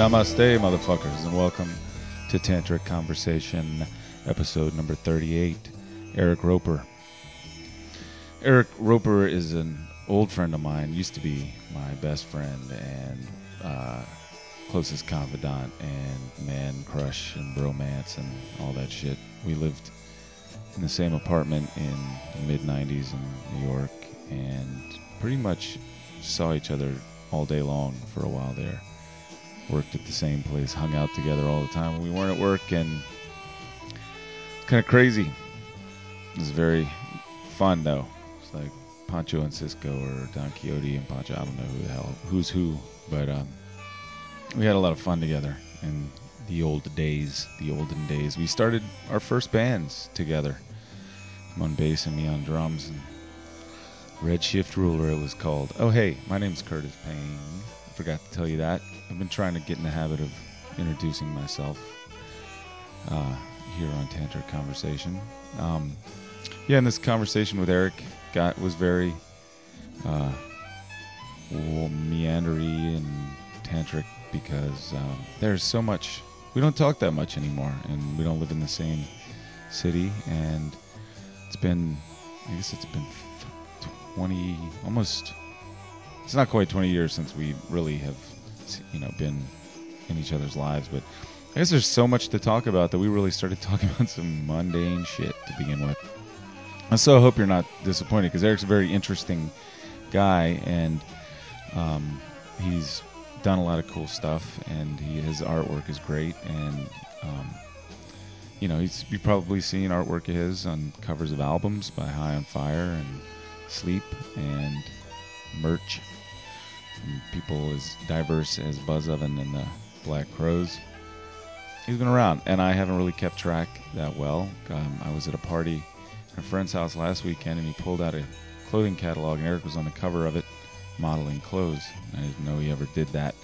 Namaste, motherfuckers, and welcome to Tantric Conversation, episode number 38. Arik Roper. Arik Roper is an old friend of mine, used to be my best friend and uh, closest confidant and man crush and bromance and all that shit. We lived in the same apartment in the mid 90s in New York and pretty much saw each other all day long for a while there worked at the same place, hung out together all the time we weren't at work, and kind of crazy. It was very fun though. It's like Pancho and Cisco, or Don Quixote and Pancho. I don't know who the hell who's who, but um, we had a lot of fun together in the old days, the olden days. We started our first bands together. I'm on bass and me on drums, and Redshift Ruler it was called. Oh hey, my name's Curtis Payne I forgot to tell you that. I've been trying to get in the habit of introducing myself uh, here on Tantric Conversation. Um, yeah, and this conversation with Arik got was very uh, meandery and tantric because um, there's so much. We don't talk that much anymore, and we don't live in the same city. And it's been, I guess it's been 20, almost it's not quite 20 years since we really have, you know, been in each other's lives. But I guess there's so much to talk about that we really started talking about some mundane shit to begin with. I so hope you're not disappointed because Arik's a very interesting guy and um, he's done a lot of cool stuff and he, his artwork is great and um, you know he's you've probably seen artwork of his on covers of albums by High on Fire and Sleep and merch people as diverse as Buzzoven and the Black Crowes. He's been around, and I haven't really kept track that well. Um, I was at a party at a friend's house last weekend, and he pulled out a clothing catalog, and Arik was on the cover of it, modeling clothes. I didn't know he ever did that.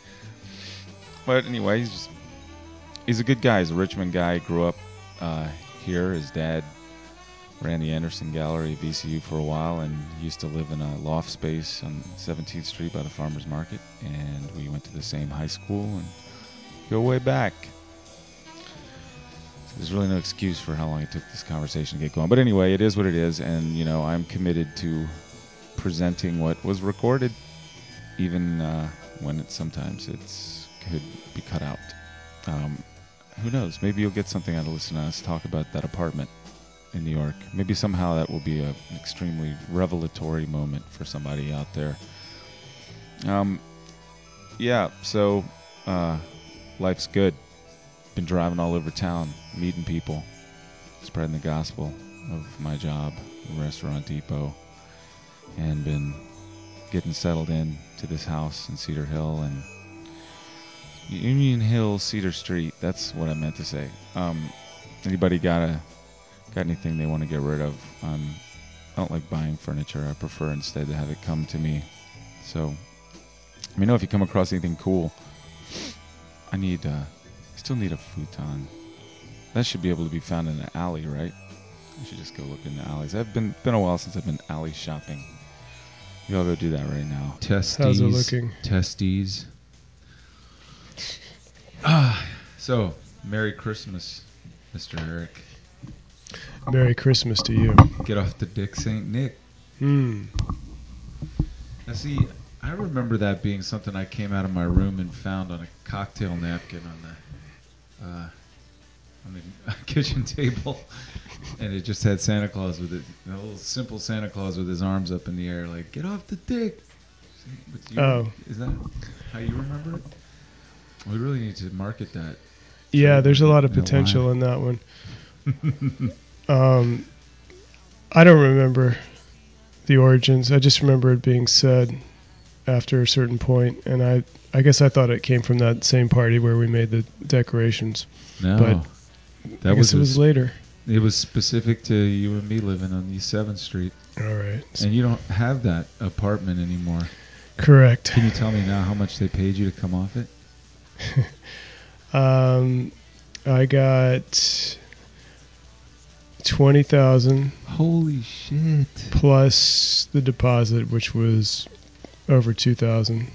But anyway, he's just, he's a good guy. He's a Richmond guy. Grew up uh, here. His dad ran the Anderson Gallery VCU for a while and used to live in a loft space on 17th Street by the Farmers Market. And we went to the same high school and go way back. So there's really no excuse for how long it took this conversation to get going. But anyway, it is what it is. And, you know, I'm committed to presenting what was recorded, even uh, when it sometimes it's could be cut out. Um, who knows? Maybe you'll get something out of listening to us talk about that apartment in New York. Maybe somehow that will be a, an extremely revelatory moment for somebody out there. Um, yeah, so uh, life's good. Been driving all over town, meeting people, spreading the gospel of my job, Restaurant Depot, and been getting settled in to this house in Cedar Hill and Union Hill, Cedar Street. That's what I meant to say. Um, anybody got a got anything they want to get rid of. Um, I don't like buying furniture. I prefer instead to have it come to me. So, let me know if you come across anything cool. I need, uh, I still need a futon. That should be able to be found in an alley, right? I should just go look in the alleys. I've been been a while since I've been alley shopping. Maybe I'll go do that right now. Testes. How's it looking? Testes. Ah, so Merry Christmas, Mr. Arik. Merry Christmas to you. Get off the dick, Saint Nick. Hmm. Now, see, I remember that being something I came out of my room and found on a cocktail napkin on the uh, on the kitchen table, and it just had Santa Claus with it, a little simple Santa Claus with his arms up in the air, like "Get off the dick." You, oh, is that how you remember it? We really need to market that. Yeah, there's a lot of potential in that one. Um, I don't remember the origins. I just remember it being said after a certain point, and I I guess I thought it came from that same party where we made the decorations. No, but that was it was later. It was specific to you and me living on East Seventh Street. All right, and you don't have that apartment anymore. Correct. Can you tell me now how much they paid you to come off it? um, I got twenty thousand. Holy shit! Plus the deposit, which was over two thousand.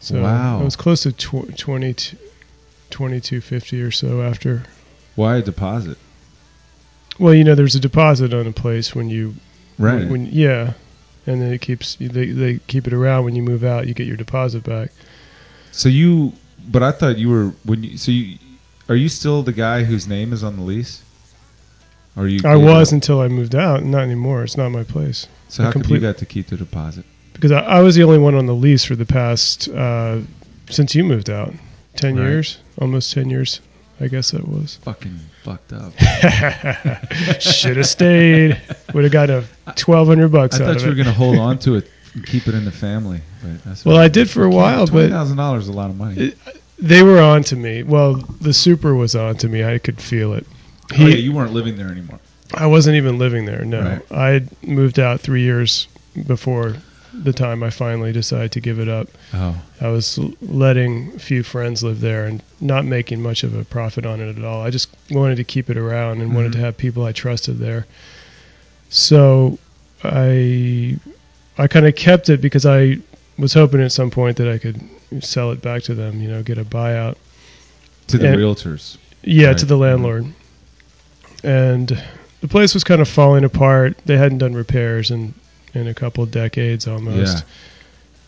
So Wow. I was close to tw- 20, 2250 or so after. Why a deposit? Well, you know, there's a deposit on a place when you Right. When, when- yeah, and then it keeps they they keep it around when you move out. You get your deposit back. so you, but I thought you were when you. So you, are you still the guy whose name is on the lease? Or you? I was up? until I moved out. Not anymore. It's not my place So how I come you complete- got to keep the deposit? because I, I was the only one on the lease for the past uh, since you moved out. Ten Right. years, almost ten years. I guess that was. Fucking fucked up. Should have stayed. Would have got a twelve hundred bucks I out thought you were going to hold on to it and keep it in the family. Well, I did for a while, Twenty but thousand dollars is a lot of money. It- they were on to me. Well, the super was on to me. I could feel it. Oh, yeah, you weren't living there anymore. I wasn't even living there. No, Right. I had moved out three years before the time I finally decided to give it up. Oh, I was letting a few friends live there and not making much of a profit on it at all. I just wanted to keep it around and wanted Mhm. to have people I trusted there. So I I kind of kept it because I was hoping at some point that I could sell it back to them. You know, get a buyout. to the And- realtors. Yeah, Right. to the landlord. And the place was kind of falling apart. They hadn't done repairs in in a couple decades almost. Yeah.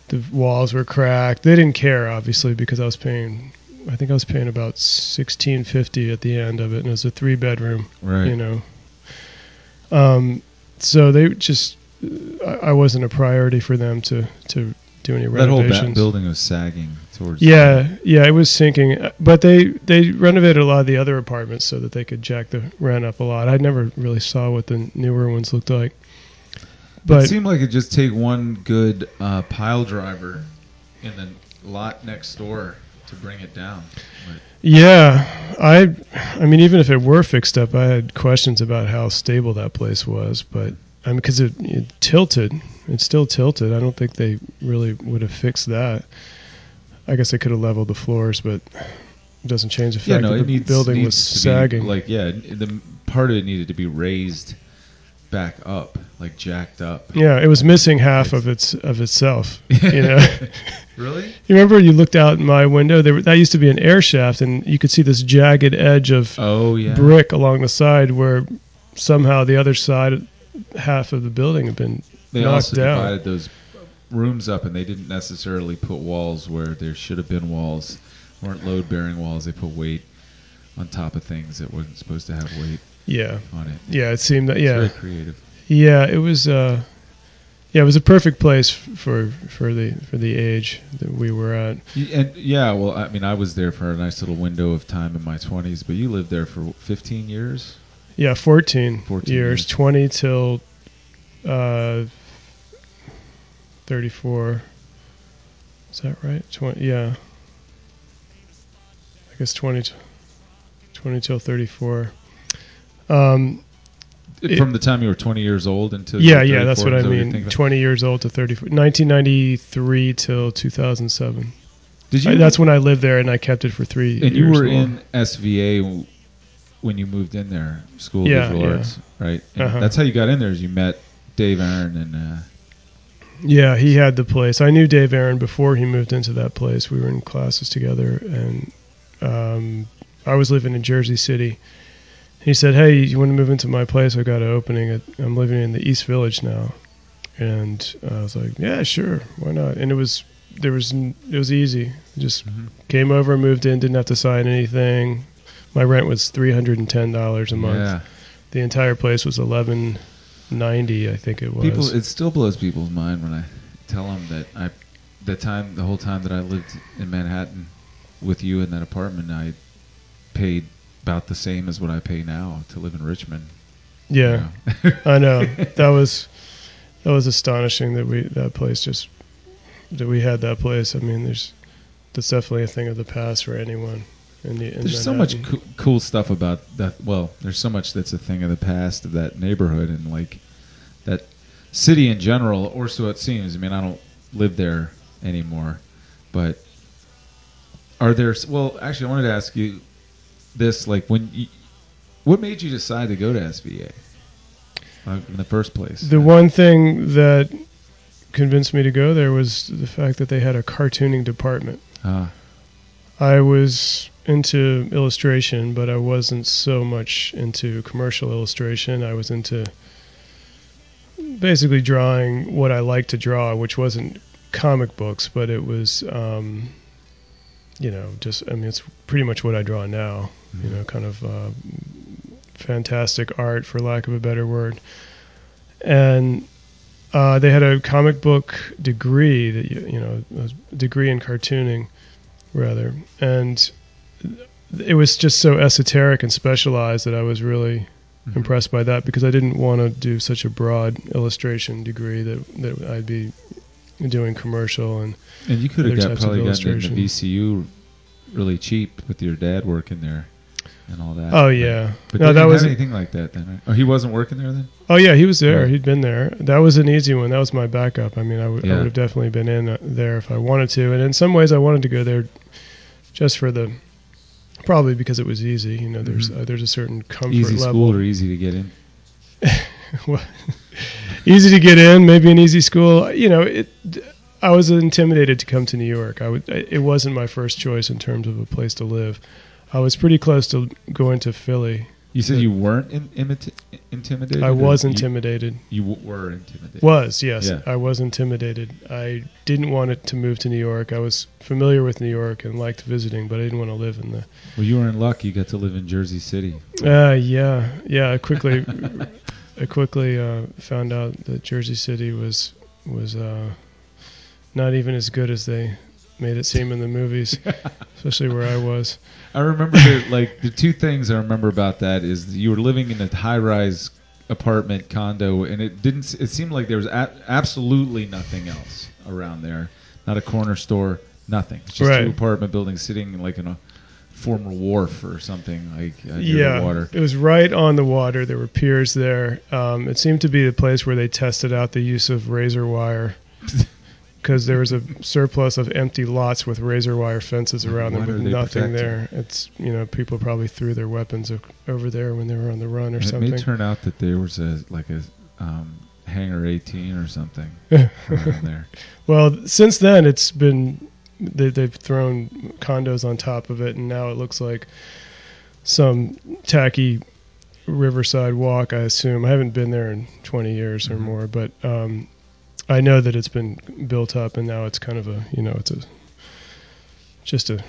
The walls were cracked. They didn't care obviously because I was paying I think I was paying about 1650 at the end of it and it was a 3 bedroom, Right. you know. Um so they just I I wasn't a priority for them to to do any that whole renovations. back building was sagging towards. Yeah, yeah, it was sinking. But they they renovated a lot of the other apartments so that they could jack the rent up a lot. I never really saw what the newer ones looked like. But it seemed like it just take one good uh, pile driver in the lot next door to bring it down. But yeah, I I mean even if it were fixed up, I had questions about how stable that place was, but I mean cuz it, it tilted. It's still tilted. I don't think they really would have fixed that. I guess they could have leveled the floors, but it doesn't change the fact yeah, no, that the needs building needs was to be, sagging. like yeah, the part of it needed to be raised back up, like jacked up. Yeah, it was missing half of its of itself. You know, really? you remember you looked out my window. There, were- that used to be an air shaft, and you could see this jagged edge of Oh yeah. brick along the side, where somehow the other side, half of the building had been They knocked also divided those rooms up, and they didn't necessarily put walls where there should have been walls. weren't load bearing walls. They put weight on top of things that wasn't supposed to have weight Yeah, on it. yeah. It seemed that It's yeah, very creative. yeah. It was uh, yeah. It was a perfect place for for the for the age that we were at. And yeah, well, I mean, I was there for a nice little window of time in my 20s, but you lived there for 15 years. Yeah, 14, 14 years, years. 20 till uh, 34. Is that right? 20, yeah. I guess 20, 20 till 34. Um, It- From the time you were 20 years old until yeah, yeah, that's what I is that you're mean. thinking 20 years old to 34. 1993 till 2007. Did I- you? that's when I lived there and I kept it for three and you were more. in SVA when you moved in there, School of Yeah, Visual yeah. Arts, right? And Uh-huh. That's how you got in there. Is you met Dave Aaron and uh, Yeah, he had the place. I knew Dave Aaron before he moved into that place. We were in classes together, and um, I was living in Jersey City. He said, "Hey, you want to move into my place? I've got an opening. At, I'm living in the East Village now." And I was like, "Yeah, sure, why not?" And it was there was it was easy. Just Mhm. came over, moved in, didn't have to sign anything. My rent was three hundred and ten dollars a month. yeah, The entire place was eleven ninety, I think it was. people. It still blows people's mind when I tell them that I, the time, the whole time that I lived in Manhattan with you in that apartment, I paid about the same as what I pay now to live in Richmond. you yeah. know? I know that was that was astonishing that we that place just that we had that place. I mean, there's that's definitely a thing of the past for anyone. In the, in There's so much cool stuff about that. Well, there's so much that's a thing of the past of that neighborhood and like that city in general, or so it seems. I mean, I don't live there anymore, but are there? Well, actually, I wanted to ask you this: like, when you, what made you decide to go to SVA uh, in the first place? The one thing that convinced me to go there was the fact that they had a cartooning department. Ah, I was into illustration, but I wasn't so much into commercial illustration. I was into basically drawing what I liked to draw, which wasn't comic books, but it was, um, you know, just, I mean, it's pretty much what I draw now, you know, kind of uh, fantastic art, for lack of a better word. And uh, they had a comic book degree that, you, you know, a degree in cartooning, rather. And it was just so esoteric and specialized that I was really Mhm. impressed by that because I didn't want to do such a broad illustration degree that that I'd be doing commercial and and you could have got probably gotten into VCU really cheap with your dad working there and all that. oh yeah But no that was anything like that then. Right? Oh, he wasn't working there then. oh yeah he was there Yeah. he'd been there that was an easy one that was my backup I mean I would I would have definitely been in uh, there if I wanted to and in some ways I wanted to go there just for the probably because it was easy you know there's Mhm. uh, there's a certain comfort Easy level school or easy to get in. Well, easy to get in, maybe an easy school. You know, it. I was intimidated to come to New York. I would. It wasn't my first choice in terms of a place to live. I was pretty close to going to Philly. You said you weren't in, imita- intimidated. I or was you- intimidated. You, w- were intimidated. Was yes, Yeah. I was intimidated. I didn't want it to move to New York. I was familiar with New York and liked visiting, but I didn't want to live in the. Well, you were in luck. You got to live in Jersey City. Uh, yeah, yeah. I quickly, I quickly uh, found out that Jersey City was was uh, not even as good as they made it seem in the movies, especially where I was. I remember the, like the two things I remember about that is you were living in a high-rise apartment condo, and it didn't. It seemed like there was a- absolutely nothing else around there. Not a corner store. Nothing. It's just Right. two apartment buildings sitting like in a former wharf or something like uh, near yeah, the water. it was right on the water. There were piers there. Um, it seemed to be the place where they tested out the use of razor wire. Because there was a surplus of empty lots with razor wire fences around them What with nothing there. It's you know people probably threw their weapons o- over there when they were on the run or it something. may turn out that there was a like a um, hangar 18 or something around there. Well, since then it's been they, they've thrown condos on top of it, and now it looks like some tacky riverside walk. I assume I haven't been there in 20 years or Mhm. more, but um, I know that it's been built up, and now it's kind of a you know it's a just a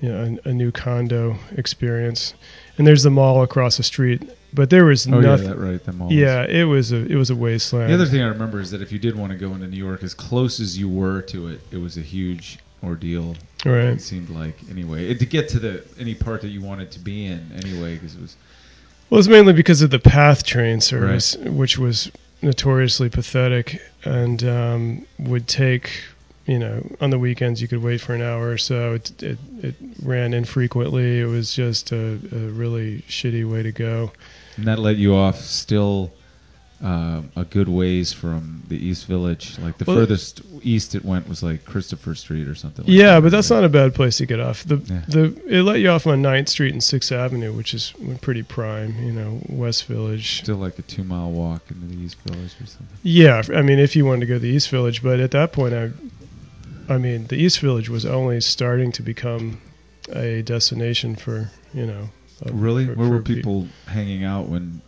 you know a, a new condo experience. And there's the mall across the street, but there was Oh yeah, nothing. that right. The malls. Yeah, it was a it was a wasteland. The other thing I remember is that if you did want to go into New York, as close as you were to it, it was a huge ordeal. Right. It seemed like anyway And to get to the any part that you wanted to be in anyway, because it was Well, it's mainly because of the PATH train service, which was notoriously pathetic and um, would take, you know, on the weekends you could wait for an hour or so. It, it, it ran infrequently. It was just a, a really shitty way to go. and that let you off still um, a good ways from the East Village. Like the Well- furthest east it went was like Christopher Street or something. Like Yeah, that. but that's not a bad place to get off. The Yeah. the it let you off on 9th Street and 6th Avenue, which is pretty prime, you know, West Village. still like a two mile walk into the East Village or something. Yeah, I mean, if you wanted to go to the East Village, but at that point, I, I mean, the East Village was only starting to become a destination for you know. uh, Really? for- Where were for pe- people hanging out when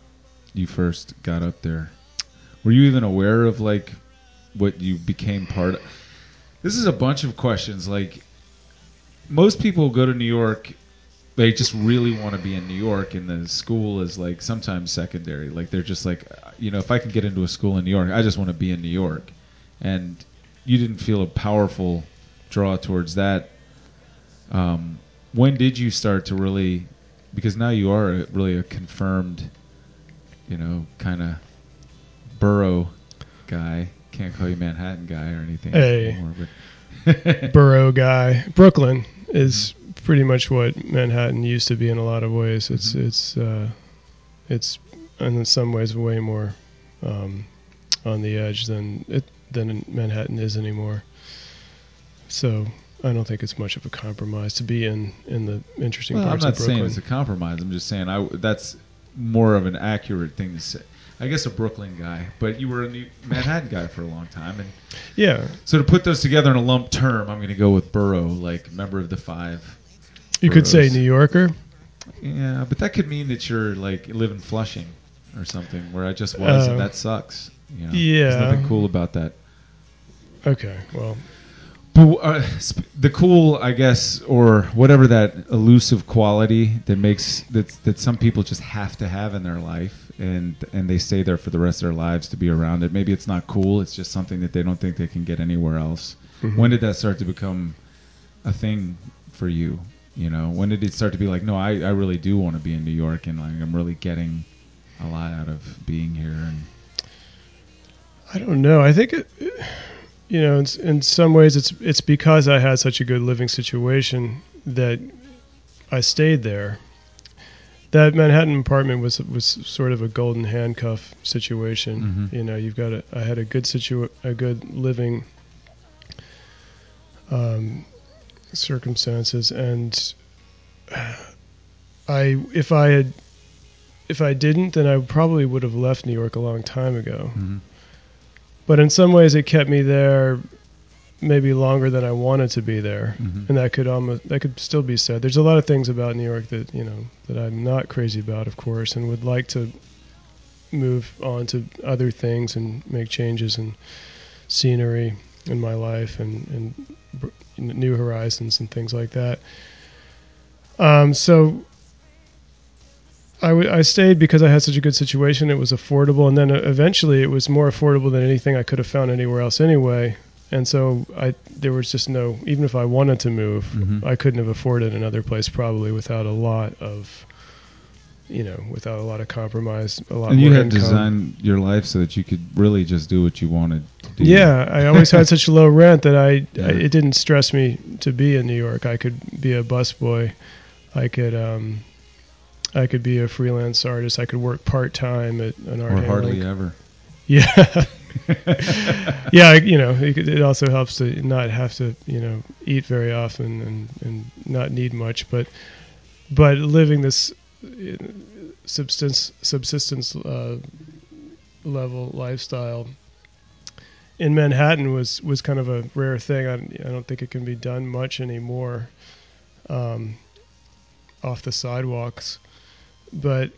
you first got up there? Were you even aware of like what you became part of? This is a bunch of questions. Like most people go to New York, they just really want to be in New York, and the school is like sometimes secondary. Like they're just like, you know, if I can get into a school in New York, I just want to be in New York. And you didn't feel a powerful draw towards that. Um, when did you start to really because now you are really a confirmed, you know, kind of borough guy. Can't call you Manhattan guy or anything Hey. anymore. Borough guy. Brooklyn is pretty much what Manhattan used to be in a lot of ways. It's Mhm. it's uh, it's in some ways way more um, on the edge than it than Manhattan is anymore. So I don't think it's much of a compromise to be in in the interesting well, I'm not saying it's a compromise. I'm just saying I that's more of an accurate thing to say. I guess a Brooklyn guy, but you were a New Manhattan guy for a long time, and Yeah, so to put those together in a lump term, I'm going to go with Burrow, like member of the five. you could say New Yorker. Yeah, but that could mean that you're like live in Flushing or something, where I just was, Uh, and that sucks. You know? yeah. there's nothing cool about that. Okay, well, But uh, sp- the cool, I guess, or whatever that elusive quality that makes that that some people just have to have in their life, and and they stay there for the rest of their lives to be around it. Maybe it's not cool; it's just something that they don't think they can get anywhere else. Mhm. When did that start to become a thing for you? You know, when did it start to be like, no, I, I really do want to be in New York, and like I'm really getting a lot out of being here. And I don't know. I think it, you know, in, in some ways, it's it's because I had such a good living situation that I stayed there. That Manhattan apartment was was sort of a golden handcuff situation. Mhm. You know, you've got a I had a good situ a good living um, circumstances, and I if I had if I didn't, then I probably would have left New York a long time ago but in some ways it kept me there maybe longer than I wanted to be there. Mhm. and that could almost that could still be said there's a lot of things about New York that you know that I'm not crazy about of course and would like to move on to other things and make changes in scenery in my life and and br- new horizons and things like that. Um so I, w- I stayed because I had such a good situation. It was affordable, and then uh, eventually it was more affordable than anything I could have found anywhere else anyway. And so I there was just no even if I wanted to move, Mhm. I couldn't have afforded another place probably without a lot of you know without a lot of compromise, a lot and you had income. designed your life so that you could really just do what you wanted to do. Yeah, I always had such low rent that I, Yeah. I it didn't stress me to be in New York. I could be a busboy. I could um I could be a freelance artist. I could work part time at an art or handling hardly ever. Yeah. yeah, you know, it, also helps to not have to, you know, eat very often and, and not need much, but but living this subsistence subsistence uh, level lifestyle in Manhattan was was kind of a rare thing. I, I don't think it can be done much anymore um, off the sidewalks, but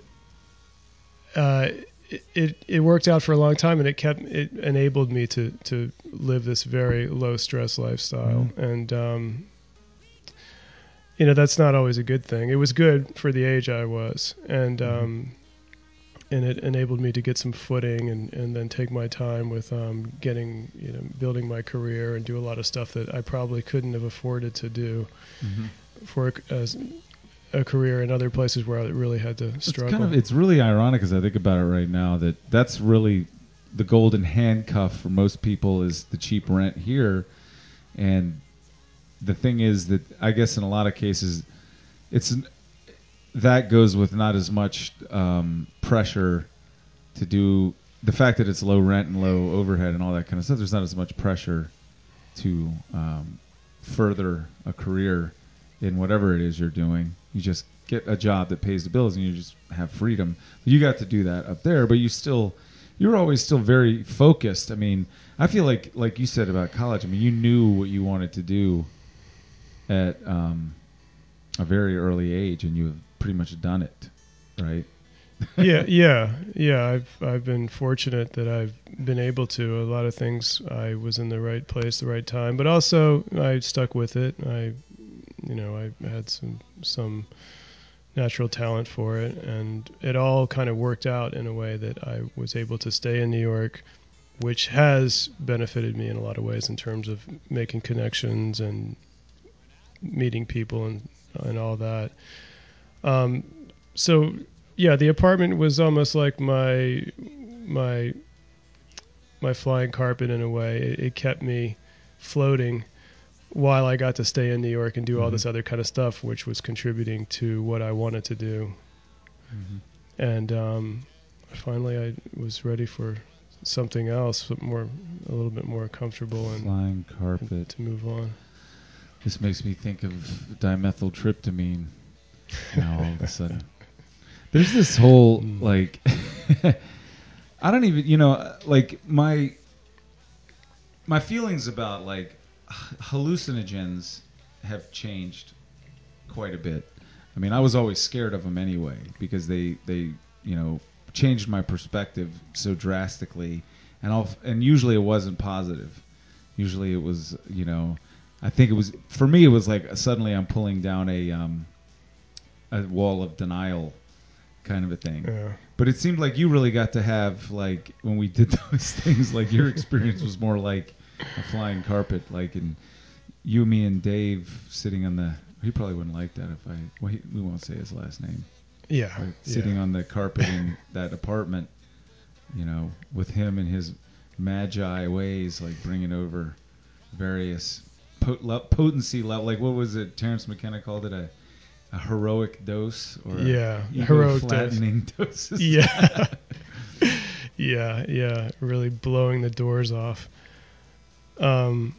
uh, it, it worked out for a long time, and it kept it enabled me to to live this very low stress lifestyle, and um, you know that's not always a good thing. It was good for the age I was, and um, and it enabled me to get some footing, and and then take my time with um, getting you know building my career and do a lot of stuff that I probably couldn't have afforded to do Mhm. for as a career in other places where I really had to struggle. It's kind of it's really ironic as I think about it right now that that's really the golden handcuff for most people is the cheap rent here, and the thing is that I guess in a lot of cases it's that goes with not as much um, pressure to do the fact that it's low rent and low overhead and all that kind of stuff. There's not as much pressure to um, further a career in whatever it is you're doing. You just get a job that pays the bills and you just have freedom. You got to do that up there, but you still you're always still very focused. I mean, I feel like like you said about college. I mean, you knew what you wanted to do at um, a very early age, and you've pretty much done it, right? yeah, yeah, yeah. I've I've been fortunate that I've been able to. A lot of things I was in the right place, the right time, but also I stuck with it. I, you know, I had some some natural talent for it, and it all kind of worked out in a way that I was able to stay in New York, which has benefited me in a lot of ways in terms of making connections and meeting people and and all that. Um, so yeah, the apartment was almost like my my my flying carpet in a way. It, it kept me floating while I got to stay in New York and do all Mhm. this other kind of stuff, which was contributing to what I wanted to do. And um, finally, I was ready for something else, but more a little bit more comfortable and, Flying and carpet. to move on. This makes me think of dimethyltryptamine. Now all of a sudden, there's this whole Mm. like. I don't even, you know, like my my feelings about like hallucinogens have changed quite a bit. I mean, I was always scared of them anyway because they they you know changed my perspective so drastically, and I'll, and usually it wasn't positive. Usually it was you know, I think it was for me it was like suddenly I'm pulling down a um, a wall of denial kind of a thing. Yeah. But it seemed like you really got to have like when we did those things, like your experience was more like a flying carpet, like in you, me, and Dave sitting on the. He probably wouldn't like that if I. Well, he, we won't say his last name. Yeah. Sitting yeah. on the carpet in that apartment, you know, with him and his magi ways, like bringing over various pot- le- potency level. Like what was it? Terence McKenna called it a, a heroic dose or Yeah. Heroic dose. flattening doses. Yeah. yeah, yeah, really blowing the doors off. Um,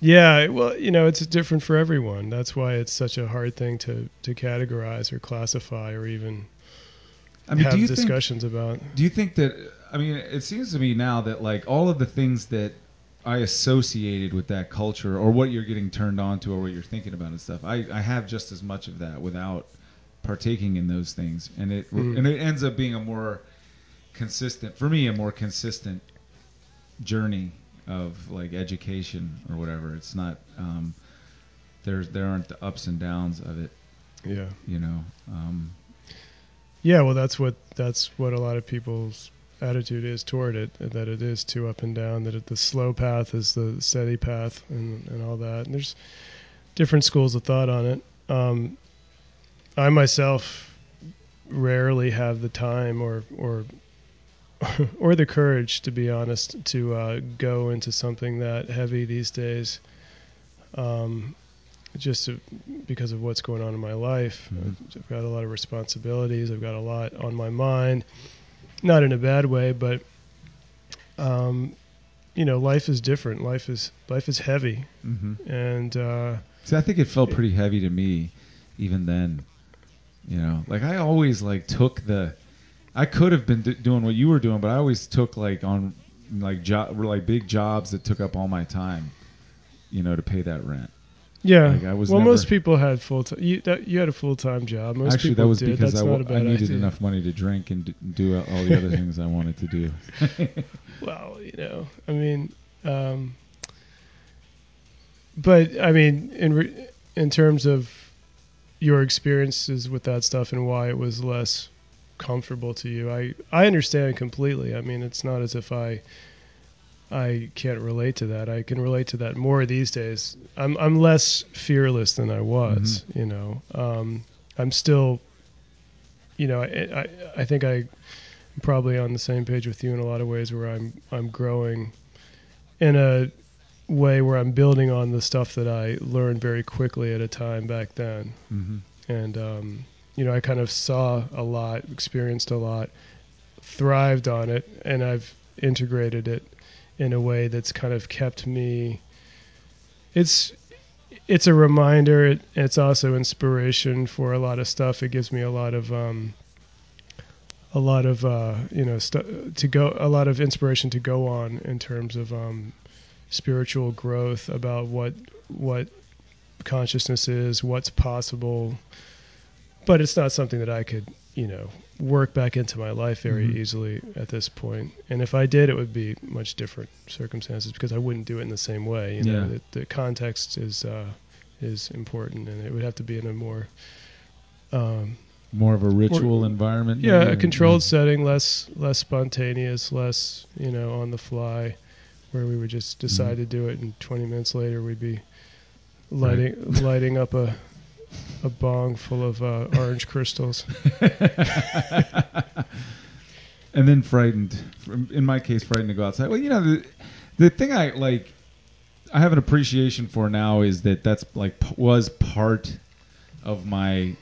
yeah, well, you know, it's different for everyone. That's why it's such a hard thing to to categorize or classify or even I mean, have do you think discussions about. Do you think that? I mean, it seems to me now that like all of the things that I associated with that culture, or what you're getting turned on to, or what you're thinking about and stuff, I, I have just as much of that without partaking in those things, and it Mm. and it ends up being a more consistent for me, a more consistent journey of like education or whatever. It's not um, there's there aren't the ups and downs of it, Yeah. you know. Um, Yeah, well, that's what that's what a lot of people's attitude is toward it. That it is too up and down. That it, the slow path is the steady path, and and all that. And there's different schools of thought on it. Um, I myself rarely have the time or or or the courage, to be honest, to uh, go into something that heavy these days. Um, just to, because of what's going on in my life, Mhm. I've got a lot of responsibilities. I've got a lot on my mind, not in a bad way, but um, you know, life is different. Life is life is heavy, mhm. and uh, See, I think it felt pretty heavy to me, even then. You know, like I always like took the. I could have been d- doing what you were doing, but I always took like on like job like big jobs that took up all my time. You know, to pay that rent. yeah. Like, I was well, never- most people had full time. You, that, you had a full time job. Most Actually, that was did. because That's I, not a w- I bad needed idea. enough money to drink and d- do all the other things I wanted to do. Well, you know, I mean, um, but I mean, in re- in terms of your experiences with that stuff and why it was less comfortable to you, I I understand completely. I mean, it's not as if I I can't relate to that. I can relate to that more these days. I'm I'm less fearless than I was. You know, um, I'm still. You know, I, I I think I I'm probably on the same page with you in a lot of ways where I'm I'm growing in a way where I'm building on the stuff that I learned very quickly at a time back then. hmm And um, you know, I kind of saw a lot, experienced a lot, thrived on it, and I've integrated it in a way that's kind of kept me it's it's a reminder it, it's also inspiration for a lot of stuff it gives me a lot of um, a lot of uh, you know to go a lot of inspiration to go on in terms of um, spiritual growth about what what consciousness is, what's possible. But it's not something that I could you know work back into my life very Mhm. easily at this point. And if I did, it would be much different circumstances because I wouldn't do it in the same way. You know, the, the context is uh, is important, and it would have to be in a more um, More of a ritual environment. yeah, maybe, a controlled setting, less less spontaneous, less you know on the fly, where we would just decide Mhm. to do it, and 20 minutes later we'd be lighting lighting up a a bong full of uh, orange crystals. and then frightened. In my case, frightened to go outside. Well, you know, the, the thing I like, I have an appreciation for now is that that's like p- was part of my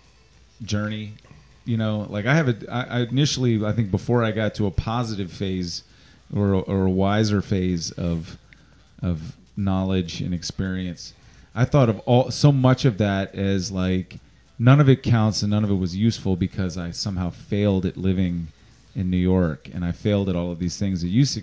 journey. You know, like I have a, I, I initially, I think before I got to a positive phase or or a wiser phase of of knowledge and experience, I thought of all so much of that as like none of it counts and none of it was useful because I somehow failed at living in New York, and I failed at all of these things that you su-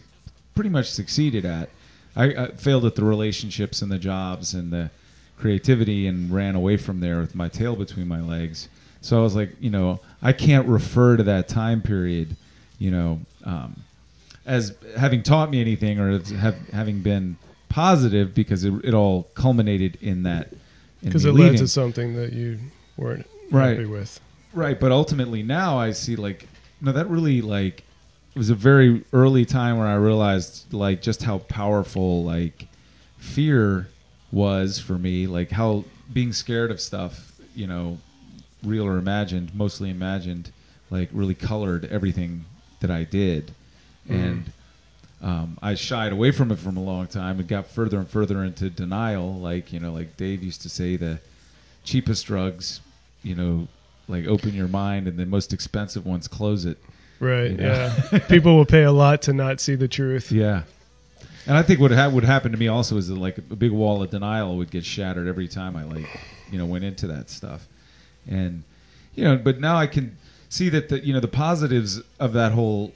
pretty much succeeded at. I, I failed at the relationships and the jobs and the creativity, and ran away from there with my tail between my legs. So I was like, you know, I can't refer to that time period, you know, um, as having taught me anything or have, having been positive because it, it all culminated in that. Because it led to something that you weren't Right. happy with. Right, but ultimately now I see like no, that really like it was a very early time where I realized like just how powerful like fear was for me, like how being scared of stuff, you know, real or imagined, mostly imagined, like really colored everything that I did, mm-hmm. and um, I shied away from it from a long time and got further and further into denial. Like you know, like Dave used to say, the cheapest drugs, you know, like open your mind, and the most expensive ones close it. Right. You know? Yeah. People will pay a lot to not see the truth. Yeah. And I think what ha- would happen to me also is that like a big wall of denial would get shattered every time I like, you know, went into that stuff. And you know, but now I can see that the you know the positives of that whole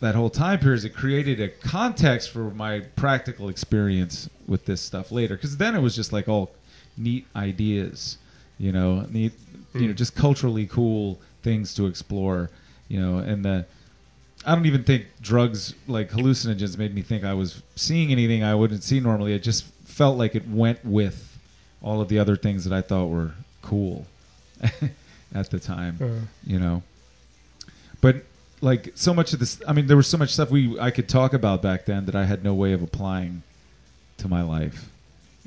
that whole time period is it created a context for my practical experience with this stuff later because then it was just like all neat ideas you know neat you know Mm. just culturally cool things to explore you know and the I don't even think drugs like hallucinogens made me think I was seeing anything I wouldn't see normally. It just felt like it went with all of the other things that I thought were cool at the time, Uh, you know. But like so much of this, I mean, there was so much stuff we I could talk about back then that I had no way of applying to my life,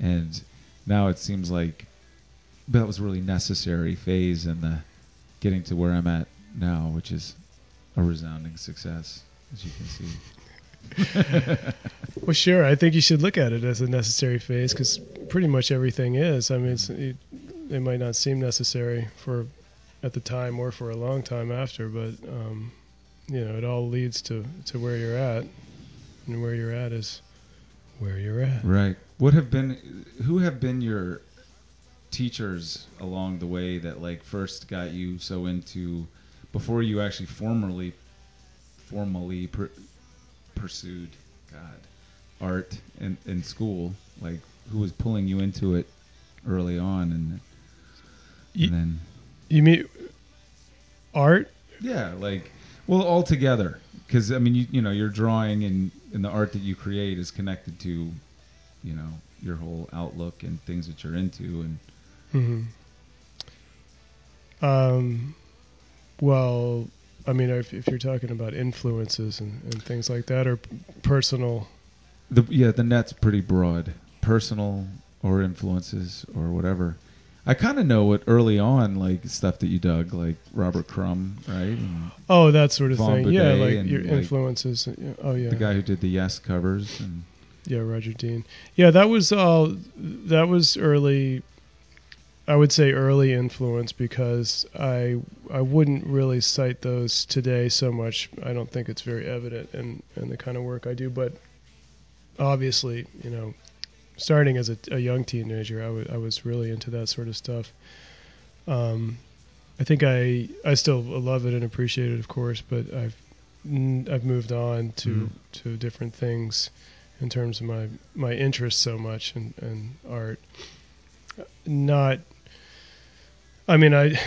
and now it seems like that was a really necessary phase in the getting to where I'm at now, which is a resounding success, as you can see. well, sure. I think you should look at it as a necessary phase because pretty much everything is. I mean, it, it might not seem necessary for at the time or for a long time after, but um, you know, it all leads to to where you're at, and where you're at is where you're at. Right. What have been who have been your teachers along the way that like first got you so into before you actually formally formally per, pursued God art in in school like who was pulling you into it early on and, and then You mean art? yeah like well all together because I mean you you know your drawing and and the art that you create is connected to you know your whole outlook and things that you're into and hmm Um, well, I mean, if, if you're talking about influences and, and things like that, or p- personal, The yeah, the net's pretty broad, personal or influences or whatever. I kind of know what early on like stuff that you dug, like Robert Crumb, right? And oh, that sort of Vaughn thing. Yeah, like and, your like, influences. Uh, oh, yeah. the guy who did the Yes covers, and Yeah, Roger Dean. Yeah, that was all. That was early. I would say early influence because I I wouldn't really cite those today so much. I don't think it's very evident in in the kind of work I do. But obviously, you know, starting as a, a young teenager, I was really into that sort of stuff. Um, I think I I still love it and appreciate it, of course, but I've I've moved on to Mhm. to different things in terms of my my interest so much in, in art. Not, I mean, I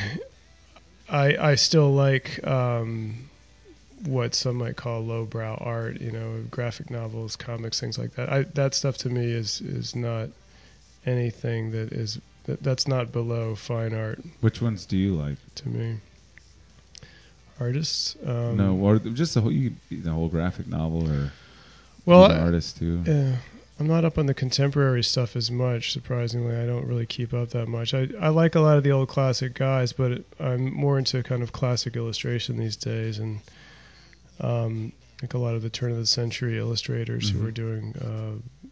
I I still like um, what some might call lowbrow art. You know, graphic novels, comics, things like that. I, that stuff to me is is not anything that is that, that's not below fine art which ones do you like? to me. Artists, um, no, or just the whole you, the whole graphic novel or well, the artist too. Yeah, I'm not up on the contemporary stuff as much. Surprisingly, I don't really keep up that much. I I like a lot of the old classic guys, but it, I'm more into kind of classic illustration these days, and um, like a lot of the turn of the century illustrators Mhm. who were doing uh,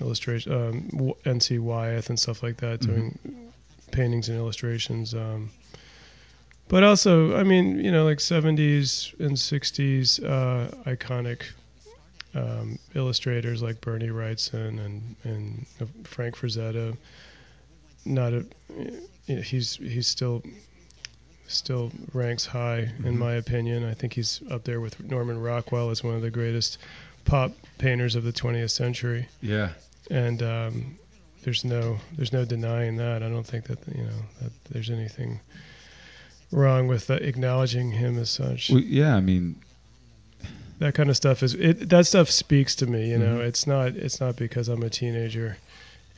illustration, um, W- N.C. Wyeth and stuff like that, Mhm. doing paintings and illustrations. Um, but also, I mean, you know, like 70s and 60s uh, iconic um, illustrators like Bernie Wrightson and and Frank Frazetta. Not a, you know, he's he's still still ranks high in Mhm. my opinion. I think he's up there with Norman Rockwell as one of the greatest pop painters of the 20th century. Yeah. And um, there's no there's no denying that. I don't think that you know that there's anything wrong with uh, acknowledging him as such. Well, yeah. I mean, that kind of stuff is it, that stuff speaks to me. You know, Mhm. it's not it's not because I'm a teenager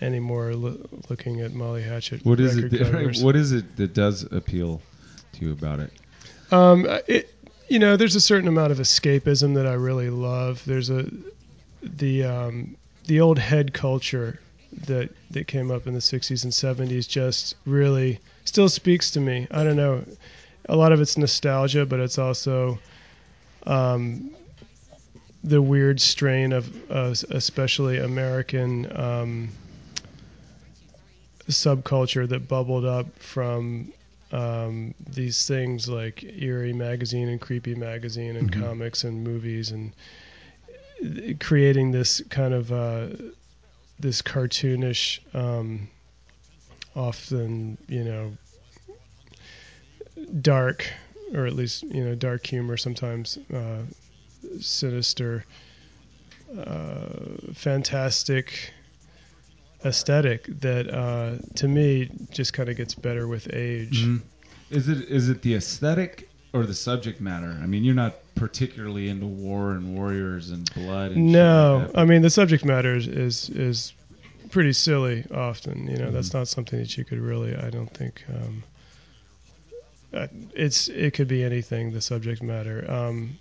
anymore lo- looking at Molly Hatchet. what is it? That, what is it that does appeal to you about it? Um, it, you know, there's a certain amount of escapism that I really love. There's a the um, the old head culture that that came up in the 60s and 70s just really still speaks to me. I don't know. A lot of it's nostalgia, but it's also um, the weird strain of uh, especially American um, subculture that bubbled up from um, these things like Eerie magazine and Creepy magazine and Mhm. comics and movies and creating this kind of uh, this cartoonish, um, often you know dark or at least you know dark humor sometimes uh, sinister, uh, fantastic aesthetic that uh, to me just kind of gets better with age. Mhm. Is it is it the aesthetic or the subject matter? I mean, you're not particularly into war and warriors and blood. And No, like I mean the subject matter is is, is pretty silly often. You know, that's Mhm. not something that you could really. I don't think. Um, uh, it's it could be anything. The subject matter. Um,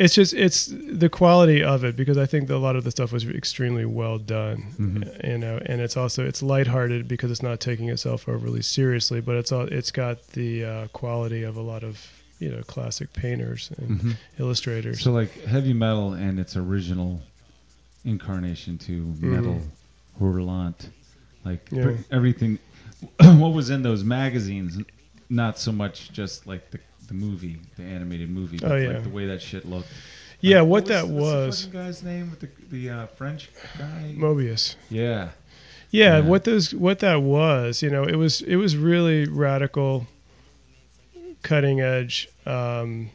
it's just it's the quality of it because I think that a lot of the stuff was extremely well done. Mhm. You know, and it's also it's lighthearted because it's not taking itself overly seriously, but it's all it's got the uh, quality of a lot of you know classic painters and Mhm. illustrators. So like heavy metal and its original incarnation to Métal Hurlant, like Mm-hmm. Yeah. everything. what was in those magazines? Not so much just like the the movie, the animated movie, but Oh, yeah. like the way that shit looked. Yeah, Like, what that was, fucking guy's name with the the uh, French guy. Moebius. yeah. Yeah, Yeah. what those what that was, you know, it was it was really radical, cutting edge um,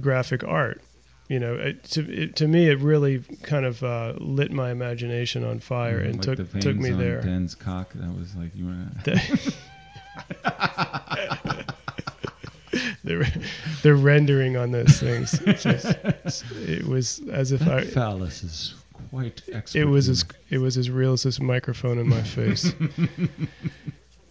graphic art. You know, it, to it, to me, it really kind of uh, lit my imagination on fire Mhm, and like took took me there. Den's cock. That was like you were. the, the rendering on those things, just, it was as if I. phallus is quite expert. It was as it was as real as this microphone in my face.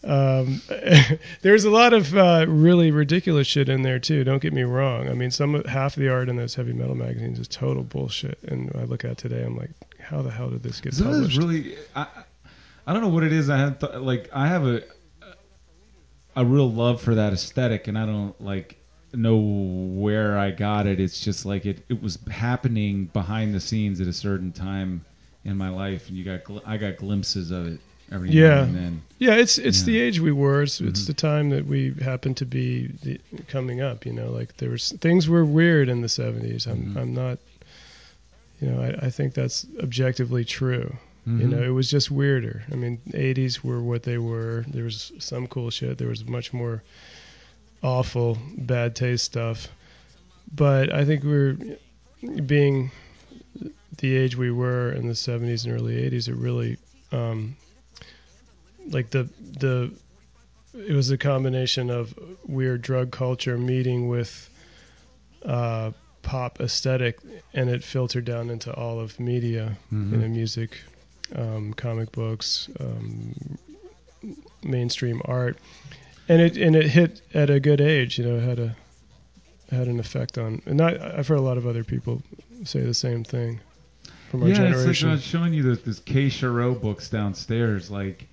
Um, there's a lot of uh, really ridiculous shit in there too. Don't get me wrong. I mean, some half the art in those heavy metal magazines is total bullshit. And I look at it today, I'm like, how the hell did this get Some of this published? really, I, I don't know what it is. I have th- like I have a a real love for that aesthetic, and I don't like know where I got it. It's just like it it was happening behind the scenes at a certain time in my life, and you got gl- I got glimpses of it every Yeah. now and then. yeah, it's it's Yeah. the age we were. It's, it's Mhm. the time that we happened to be the, coming up. You know, like there was things were weird in the 70s. I'm Mhm. I'm not. You know, I, I think that's objectively true. You Mhm. know, it was just weirder. I mean, 80s were what they were. There was some cool shit. There was much more awful, bad taste stuff. But I think we are being the age we were in the 70s and early 80s. It really, um, like the the, it was a combination of weird drug culture meeting with uh, pop aesthetic, and it filtered down into all of media Mhm. you know, music, um, comic books, um, mainstream art, and it and it hit at a good age. You know, it had a had an effect on. And I, I've heard a lot of other people say the same thing from our yeah, generation. it's like I was showing you this, this Kay Chorao books downstairs. Like,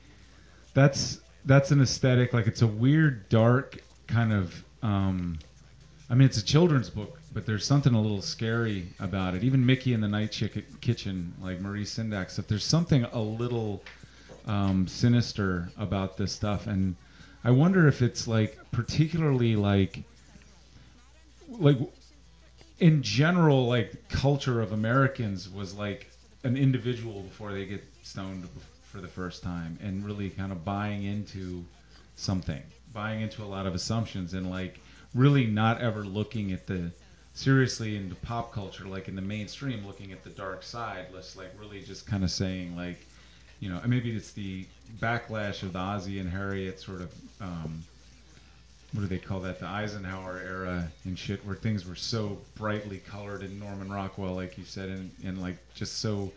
that's that's an aesthetic. Like, it's a weird, dark kind of. Um, I mean, it's a children's book, but there's something a little scary about it. Even Mickey in the Night Chick- Kitchen, like Maurice Sendak stuff. There's something a little um, sinister about this stuff, and I wonder if it's like particularly like like in general, like culture of Americans was like an individual before they get stoned for the first time, and really kind of buying into something, buying into a lot of assumptions, and like really not ever looking at the seriously into pop culture, like in the mainstream, looking at the dark side. Let's like really just kind of saying like, you know, maybe it's the backlash of the Ozzy and Harriet sort of. Um, what do they call that? The Eisenhower era and shit, where things were so brightly colored in Norman Rockwell, like you said, and, and like just so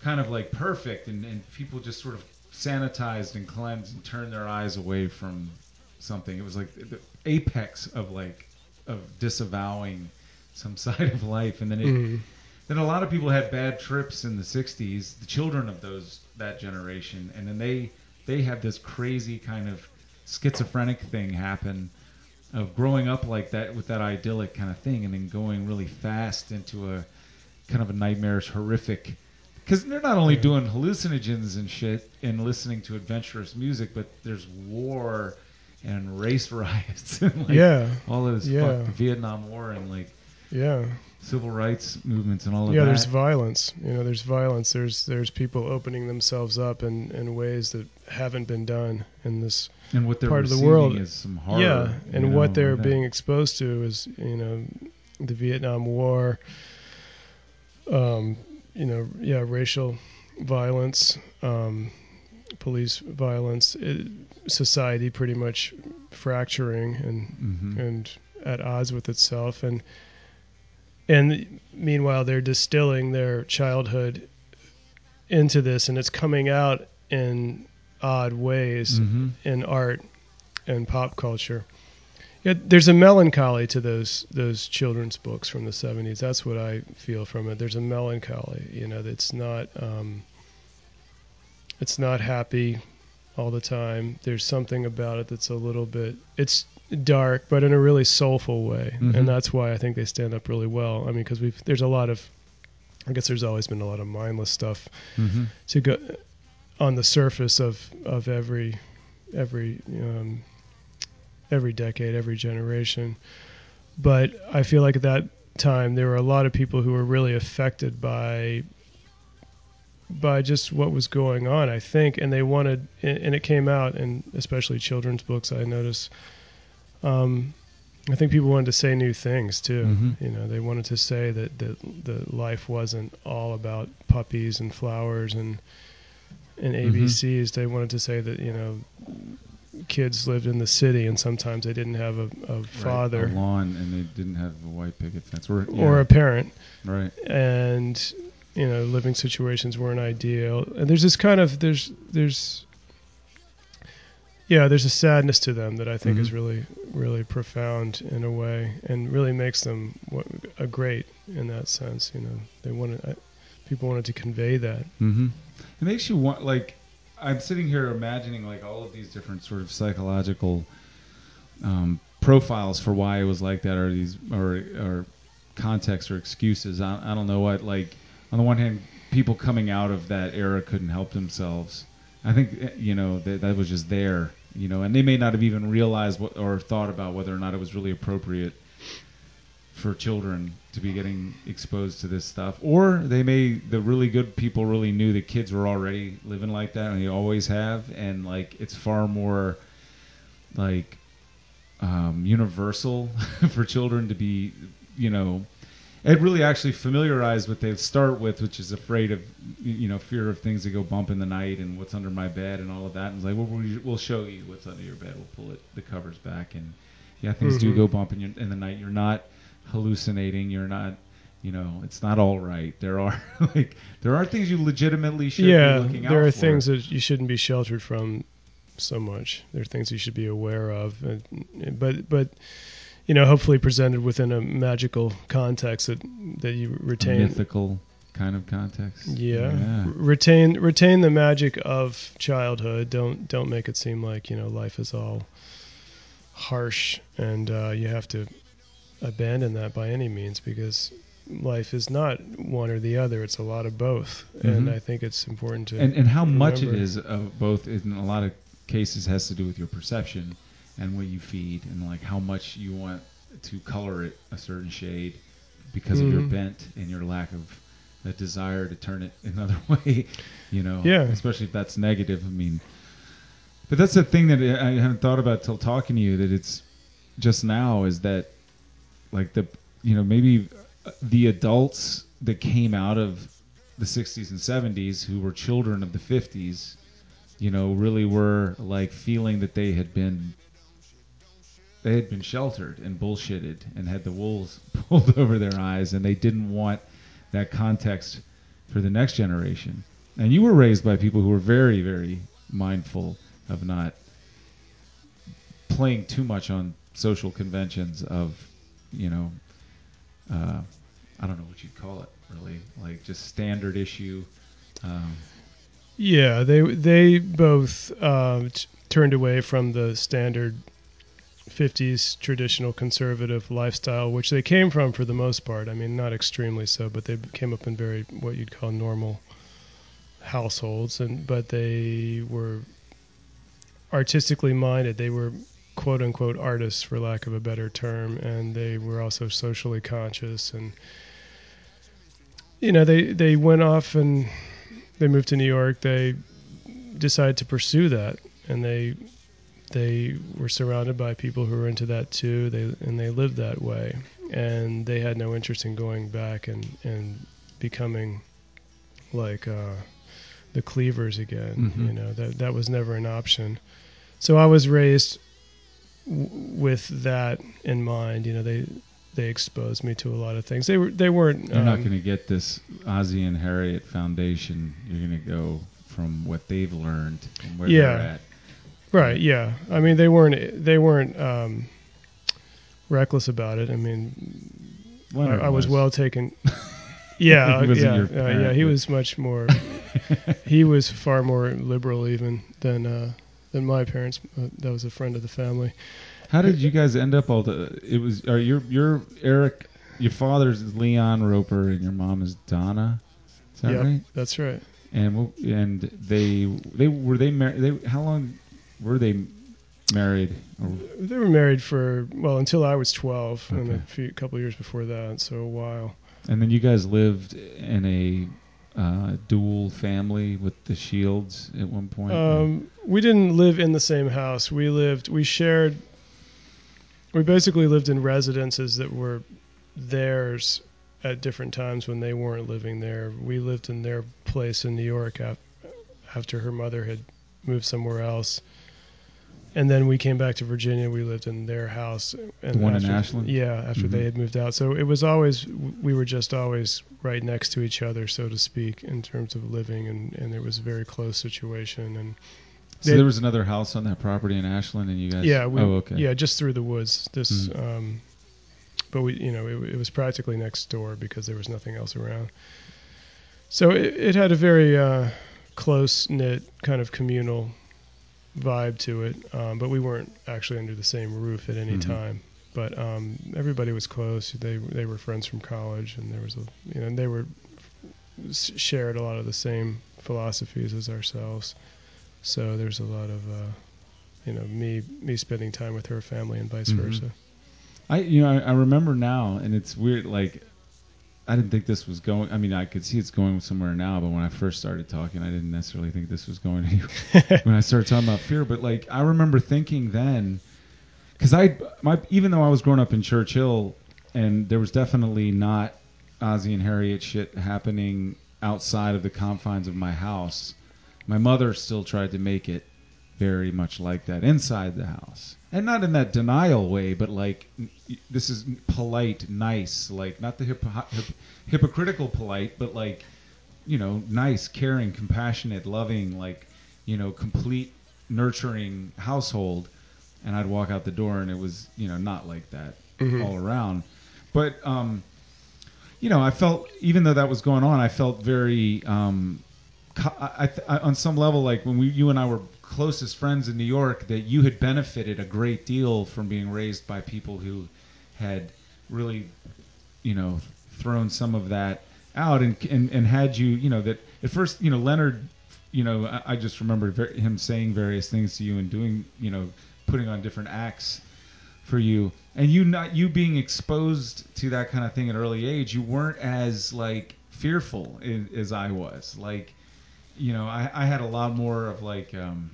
kind of like perfect, and, and people just sort of sanitized and cleansed and turned their eyes away from something. It was like the apex of like of disavowing some side of life, and then it, Mhm. then a lot of people had bad trips in the '60s. The children of those that generation, and then they they had this crazy kind of schizophrenic thing happen of growing up like that with that idyllic kind of thing, and then going really fast into a kind of a nightmarish, horrific. Because they're not only doing hallucinogens and shit and listening to adventurous music, but there's war and race riots and like yeah, all of this Yeah. fuck the Vietnam War and like yeah, civil rights movements and all of yeah. that. Yeah, there's violence. You know, there's violence. There's there's people opening themselves up in, in ways that haven't been done in this and what they're part of the world. is some horror. yeah, and know, what they're being exposed to is you know the Vietnam War. Um, you know, yeah, racial violence, um, police violence, it, society pretty much fracturing and Mhm. and at odds with itself and and meanwhile they're distilling their childhood into this and it's coming out in odd ways Mhm. in art and pop culture yeah, there's a melancholy to those those children's books from the 70s that's what i feel from it there's a melancholy you know that's not um, it's not happy all the time there's something about it that's a little bit it's dark but in a really soulful way Mhm. and that's why i think they stand up really well i mean because we've there's a lot of i guess there's always been a lot of mindless stuff Mhm. to go on the surface of of every every um, every decade, every generation. But I feel like at that time there were a lot of people who were really affected by by just what was going on. I think, and they wanted, and it came out, and especially children's books. I notice. Um, I think people wanted to say new things too. Mhm. You know, they wanted to say that that the life wasn't all about puppies and flowers and and. ABCs. They wanted to say that you know kids lived in the city and sometimes they didn't have a, a Right, father a lawn, and they didn't have a white picket fence, or or a parent, right. and you know living situations weren't ideal. And there's this kind of there's there's yeah there's a sadness to them that I think is Mhm. really really profound in a way and really makes them what, a great in that sense. You know they wanted I, people wanted to convey that. Mm-hmm. It makes you want like I'm sitting here imagining like all of these different sort of psychological um, profiles for why it was like that, or these or or context or excuses. I, I don't know what like. On the one hand, people coming out of that era couldn't help themselves. I think eh, you know that that was just there, you know, and they may not have even realized what or thought about whether or not it was really appropriate for children to be getting exposed to this stuff or they may the really good people really knew that kids were already living like that and they always have and like it's far more like um, universal for children to be you know it really actually familiarized what they start with which is afraid of you know fear of things that go bump in the night and what's under my bed and all of that. And it's like well we- we'll show you what's under your bed. We'll pull it the covers back. And yeah things do Mhm. go bump in, your, in the night. You're not hallucinating. You're not you know it's not all right. There are like there are things you legitimately should yeah, be looking out there are things that you shouldn't be sheltered from so much. There are things you should be aware of, and, but but you know, hopefully presented within a magical context that that you A retain. mythical kind of context Yeah. yeah retain retain the magic of childhood. Don't don't make it seem like you know life is all harsh and uh, you have to abandon that by any means because life is not one or the other. It's a lot of both, and Mhm. I think it's important to and and how much it is of both in a lot of cases has to do with your perception and what you feed and like how much you want to color it a certain shade because of your Mhm. bent and your lack of a desire to turn it another way you know Yeah. especially if that's negative i mean But that's the thing that I I haven't thought about till talking to you. That it's just now is that like the you know maybe the adults that came out of the 60s and 70s who were children of the 50s, you know, really were like feeling that they had been they had been sheltered and bullshitted and had the wolves pulled over their eyes and they didn't want that context for the next generation. And you were raised by people who were very, very mindful of not playing too much on social conventions of, you know, uh, I don't know what you'd call it, really, like just standard issue. Um, Yeah, they they both uh, t- turned away from the standard 50s traditional conservative lifestyle, which they came from for the most part. I mean, not extremely so, but they came up in very what you'd call normal households, and but they were artistically minded. They were quote unquote artists, for lack of a better term, and they were also socially conscious and. You know, they, they went off and they moved to New York. They decided to pursue that, and they they were surrounded by people who were into that too. They and they lived that way, and they had no interest in going back and and becoming like uh, the Cleavers again. Mhm. You know that that was never an option. So I was raised w- with that in mind. You know they. They exposed me to a lot of things. They were they weren't. you're not um, going to get this Ozzy and Harriet Foundation. You're going to go from what they've learned and where Yeah. they're at. Right. Yeah. I mean, they weren't. They weren't um, reckless about it. I mean, I, Leonard I was well taken. Yeah. He wasn't yeah. uh, parent, yeah. He was much more. he was far more liberal even than uh, than my parents. Uh, that was a friend of the family. How did you guys end up all the? It was are your your Arik, your father's Leon Roper and your mom is Donna. Is that Yep, right? That's right. And and they they were they married. They how long were they married? Or, They were married for well until I was twelve, and a few couple years before that. So a while. and then you guys lived in a uh, dual family with the Shields at one point. Um, we didn't live in the same house. We lived, we shared, we basically lived in residences that were theirs at different times when they weren't living there. We lived in their place in New York after her mother had moved somewhere else. And then we came back to Virginia. We lived in their house. And The one in Ashland? Yeah, after Mhm. they had moved out. So it was always, we were just always right next to each other, so to speak, in terms of living. And, and it was a very close situation. And so they- there was another house on that property in Ashland, and you guys. yeah, we, oh, okay. yeah, just through the woods. This, Mhm. um, but we, you know, it, it was practically next door because there was nothing else around. So it, it had a very uh, close knit kind of communal vibe to it, um, but we weren't actually under the same roof at any Mhm. time. But um, everybody was close. They they were friends from college, and there was a you know, and they were shared a lot of the same philosophies as ourselves. So there's a lot of uh, you know me me spending time with her family and vice Mhm. versa. I you know I, I remember now, and it's weird. Like I didn't think this was going. I mean, I could see it's going somewhere now, but when I first started talking, I didn't necessarily think this was going anywhere. when I started talking about fear, but like I remember thinking then, because I my even though I was growing up in Churchill, and there was definitely not Ozzy and Harriet shit happening outside of the confines of my house. My mother still tried to make it very much like that inside the house, and not in that denial way, but like this is polite, nice, like not the hip, hip, hypocritical polite, but like you know, nice, caring, compassionate, loving, like, you know, complete nurturing household. And I'd walk out the door and it was, you know, not like that Mhm. all around. But, um, you know, I felt, even though that was going on, I felt very, um, I, I, on some level, like when we, you and I were closest friends in New York, that you had benefited a great deal from being raised by people who had really you know thrown some of that out and and, and had you you know that at first you know Leonard you know I, I just remember him saying various things to you and doing you know putting on different acts for you. And you not you being exposed to that kind of thing at early age you weren't as like fearful as, as I was. Like you know I, I had a lot more of like um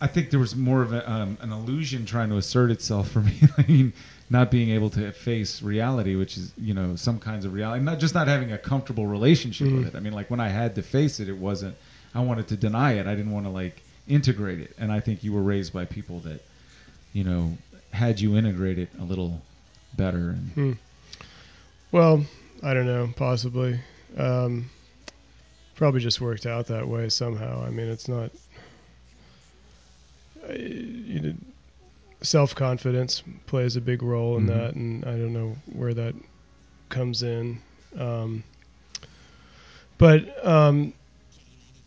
I think there was more of a, um, an illusion trying to assert itself for me. I mean, not being able to face reality, which is you know some kinds of reality, not just not having a comfortable relationship Mhm. with it. I mean, like when I had to face it, it wasn't. I wanted to deny it. I didn't want to like integrate it. And I think you were raised by people that, you know, had you integrate it a little better. And, Hmm. Well, I don't know, possibly. Um, probably just worked out that way somehow. I mean, it's not. I- You know, self confidence plays a big role in Mhm. that, and I don't know where that comes in. Um, but um,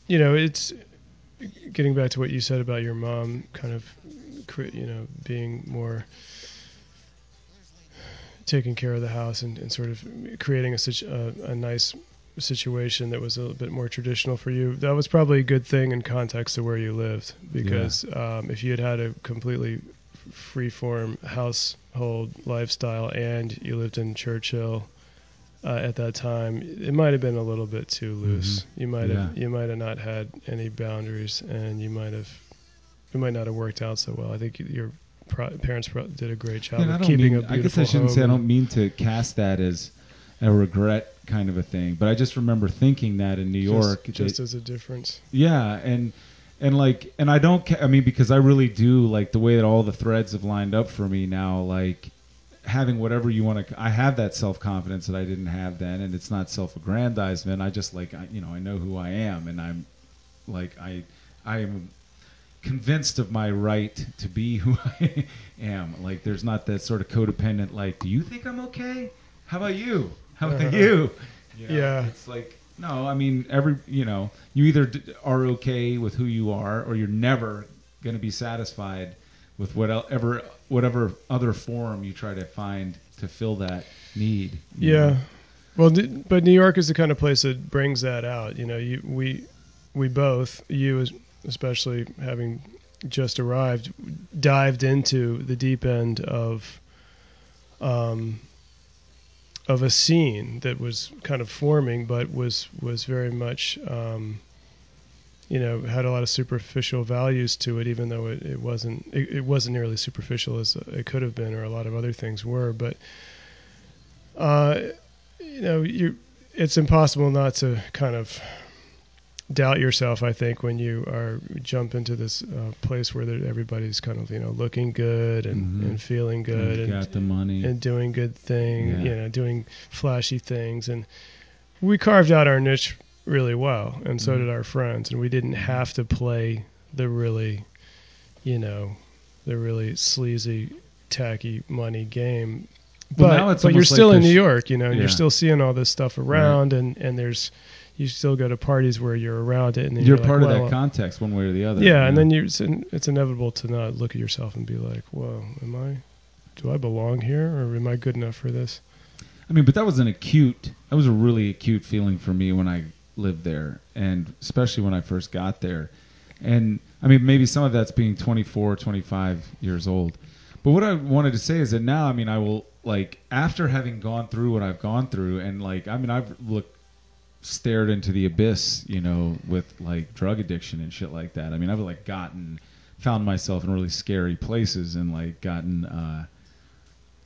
you know, it's getting back to what you said about your mom, kind of, you know, being more taking care of the house and, and sort of creating a, situ- a, a nice situation that was a little bit more traditional for you. That was probably a good thing in context of where you lived, because um, if you had had a completely free-form household lifestyle and you lived in Churchill uh, at that time, it might have been a little bit too loose. You might have Yeah. you might have not had any boundaries, and you might have it might not have worked out so well. I think your pro- parents pro- did a great job I of keeping mean, a I guess beautiful I shouldn't home say I don't mean to cast that as a regret kind of a thing, but I just remember thinking that in New York. just, just as a difference. Yeah, and and like and I don't ca- I mean because I really do like the way that all the threads have lined up for me now like having whatever you want to I have that self-confidence that I didn't have then and it's not self-aggrandizement I just like I, you know I know who I am and I'm like I I am convinced of my right to be who I am like there's not that sort of codependent like do you think I'm okay how about you how about Uh-huh. you, You know, Yeah. it's like no I mean every you know you either are okay with who you are or you're never going to be satisfied with whatever whatever other form you try to find to fill that need Yeah. know? Well, but New York is the kind of place that brings that out. You know, you we we both you especially having just arrived dived into the deep end of um of a scene that was kind of forming but was was very much um you know had a lot of superficial values to it even though it, it wasn't it, it wasn't nearly superficial as it could have been or a lot of other things were. But uh you know you it's impossible not to kind of doubt yourself i think when you are jump into this uh, place where everybody's kind of you know looking good and, Mhm. and feeling good and and, got the money and doing good things Yeah. you know doing flashy things and we carved out our niche really well and so Mhm. did our friends and we didn't have to play the really you know the really sleazy tacky money game Well, but, now it's but you're almost like still in New York, you know, and Yeah. you're still seeing all this stuff around, and and there's you still go to parties where you're around it, and you're you're, part like, of well, that context one way or the other yeah, you and then you it's, in, it's inevitable to not look at yourself and be like, whoa, am I? Do I belong here, or am I good enough for this? I mean, but that was an acute. That was a really acute feeling for me when I lived there, and especially when I first got there. And I mean, maybe some of that's being 24, 25 years old. But what I wanted to say is that now, I mean, I will like after having gone through what I've gone through, and like, I mean, I've looked stared into the abyss, you know, with like drug addiction and shit like that. I mean, I've like gotten found myself in really scary places and like gotten uh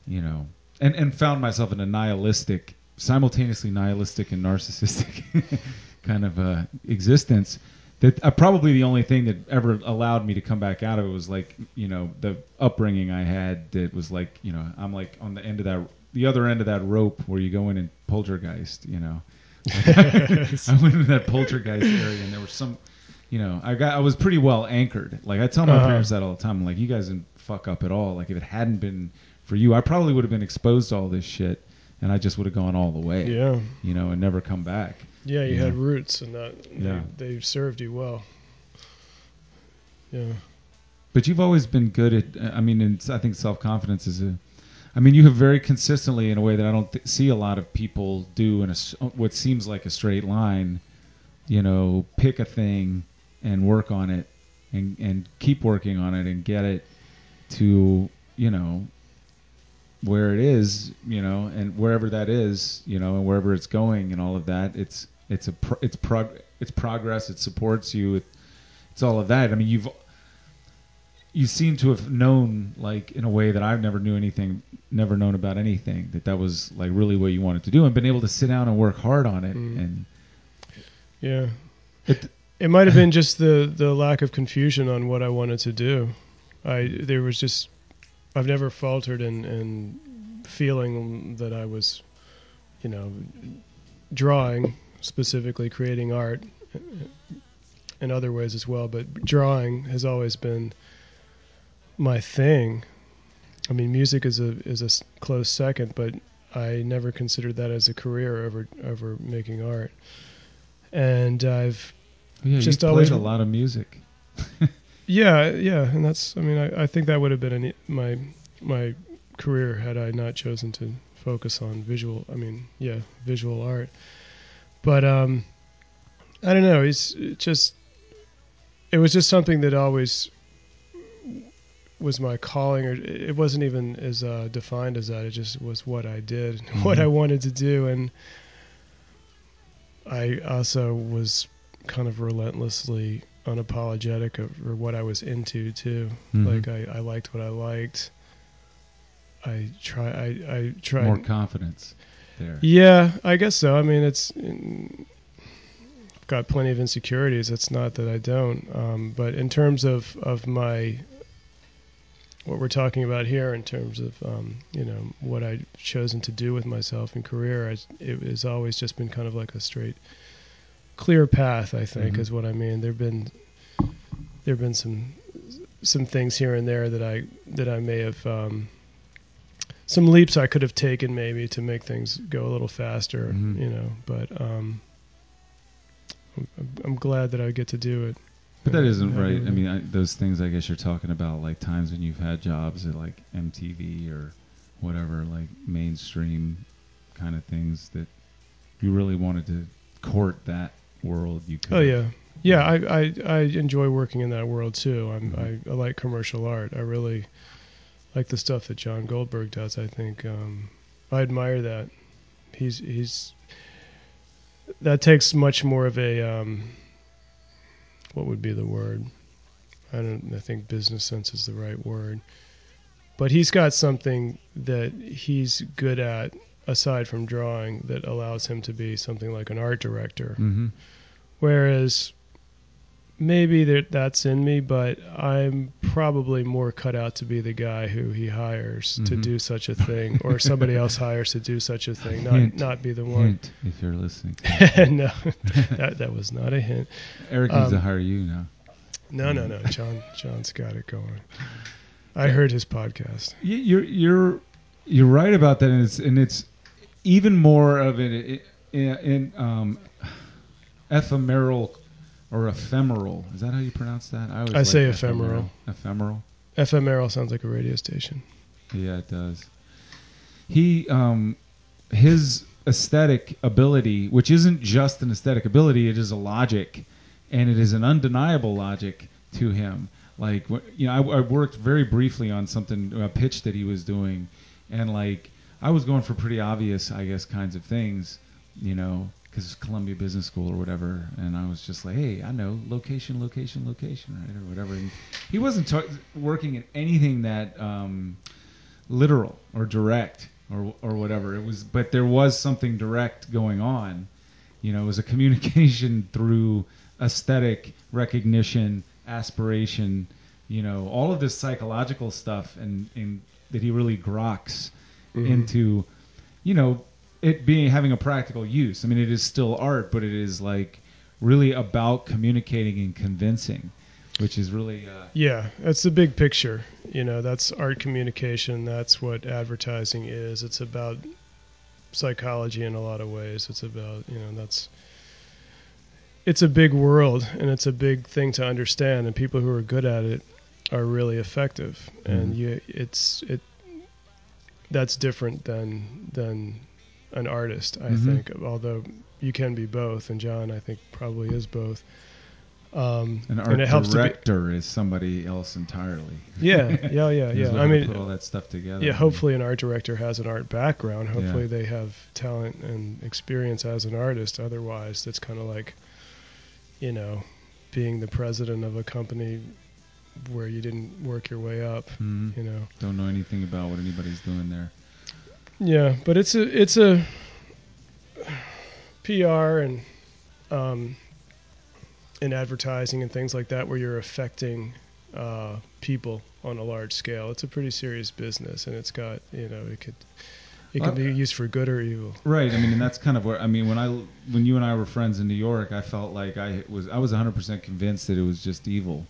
you know, and and found myself in a nihilistic, simultaneously nihilistic and narcissistic kind of uh, existence. That uh, probably the only thing that ever allowed me to come back out of it was like you know the upbringing I had that was like you know I'm like on the end of that the other end of that rope where you go in and poltergeist you know I went into that poltergeist area and there was some you know I got I was pretty well anchored like I tell my Uh-huh. parents that all the time I'm like you guys didn't fuck up at all like if it hadn't been for you I probably would have been exposed to all this shit and I just would have gone all the way Yeah, you know and never come back yeah, you Yeah. had roots, and that Yeah. they, they served you well. Yeah, But you've always been good at. I mean, I think self confidence is a. I mean, you have very consistently, in a way that I don't th- see a lot of people do, in a s uh, what seems like a straight line. You know, pick a thing and work on it, and and keep working on it, and get it to you know where it is, you know, and wherever that is, you know, and wherever it's going, and all of that. It's it's a pro- it's prog- it's progress. It supports you. It, it's all of that. I mean, you've you seem to have known like in a way that I've never knew anything, never known about anything that that was like really what you wanted to do, and been able to sit down and work hard on it. Mm. And Yeah. It- It, might have been just the the lack of confusion on what I wanted to do. I there was just I've never faltered in in feeling that I was, you know, drawing specifically creating art in other ways as well, but drawing has always been my thing. I mean, music is a is a close second, but I never considered that as a career over over making art. And I've yeah, Just always- played a lot of music. yeah yeah, and that's I mean I, I think that would have been an, my my career had I not chosen to focus on visual. I mean yeah visual art, but um I don't know. It's it just it was just something that always was my calling, or it wasn't even as uh, defined as that. It just was what I did, what Mhm. I wanted to do, and I also was kind of relentlessly unapologetic of or what I was into too. Mhm. Like I, I liked what I liked. I try I I tried More confidence there. yeah, I guess so. I mean, it's mm, got plenty of insecurities. It's not that I don't, um, but in terms of of my what we're talking about here, in terms of um, you know what I've chosen to do with myself in career, I, it has always just been kind of like a straight, clear path. I think Mhm. is what I mean. There've been there've been some some things here and there that I that I may have. Um, some leaps I could have taken maybe to make things go a little faster, Mhm. you know. But um, I'm, I'm glad that I get to do it. But that isn't right. I mean, I, those things I guess you're talking about, like times when you've had jobs at like MTV or whatever, like mainstream kind of things that you really wanted to court that world. You could. Oh yeah, yeah. I, I, I enjoy working in that world too. I'm, Mhm. I, I like commercial art. I really like the stuff that John Goldberg does. I think um, I admire that. He's he's that takes much more of a um, what would be the word? I don't. I think business sense is the right word. But he's got something that he's good at aside from drawing that allows him to be something like an art director. Mm-hmm. Whereas maybe that that's in me, but I'm probably more cut out to be the guy who he hires to Mhm. do such a thing, or somebody else hires to do such a thing, not Hint. not be the one. Hint, if you're listening. No, that that was not a hint. Arik needs to Um, hire you now. No, no, no. John John's got it going. I heard his podcast. You're you're you're right about that, and it's and it's even more of an, um, ephemeral or ephemeral. Is that how you pronounce that? always I say like ephemeral. Ephemeral. Ephemeral sounds like a radio station. Yeah, it does. He um his aesthetic ability, which isn't just an aesthetic ability, it is a logic, and it is an undeniable logic to him. Like you know, I, I worked very briefly on something a pitch that he was doing, and like I was going for pretty obvious, I guess, kinds of things, you know, because it's Columbia Business School or whatever, and I was just like, hey, I know location, location, location, right, or whatever. And he wasn't ta- working in anything that. Um, literal or direct or or whatever. It was, but there was something direct going on. You know, it was a communication through aesthetic recognition, aspiration. You know, all of this psychological stuff, and and that he really groks Mhm. into, you know, it being having a practical use. I mean, it is still art, but it is like really about communicating and convincing, which is really. Uh, Yeah, that's the big picture. You know, that's art communication. That's what advertising is. It's about psychology in a lot of ways. It's about, you know, that's it's a big world and it's a big thing to understand and people who are good at it are really effective. And Mhm. you it's it that's different than than an artist, I Mhm. think. Although you can be both and John I think probably is both. Um, An art and it helps to be, director is somebody else entirely. yeah, yeah, yeah, yeah. I mean, put all that stuff together. yeah. Hopefully, an art director has an art background. Hopefully, Yeah. they have talent and experience as an artist. Otherwise, that's kind of like, you know, being the president of a company where you didn't work your way up. Mhm. You know. Don't know anything about what anybody's doing there. Yeah, but it's a it's a PR and um, and advertising and things like that where you're affecting uh, people on a large scale. It's a pretty serious business, and it's got you know it could it can Well, be used for good or evil. Right. I mean, and that's kind of where I mean when I when you and I were friends in New York, I felt like I was I was 100% convinced that it was just evil,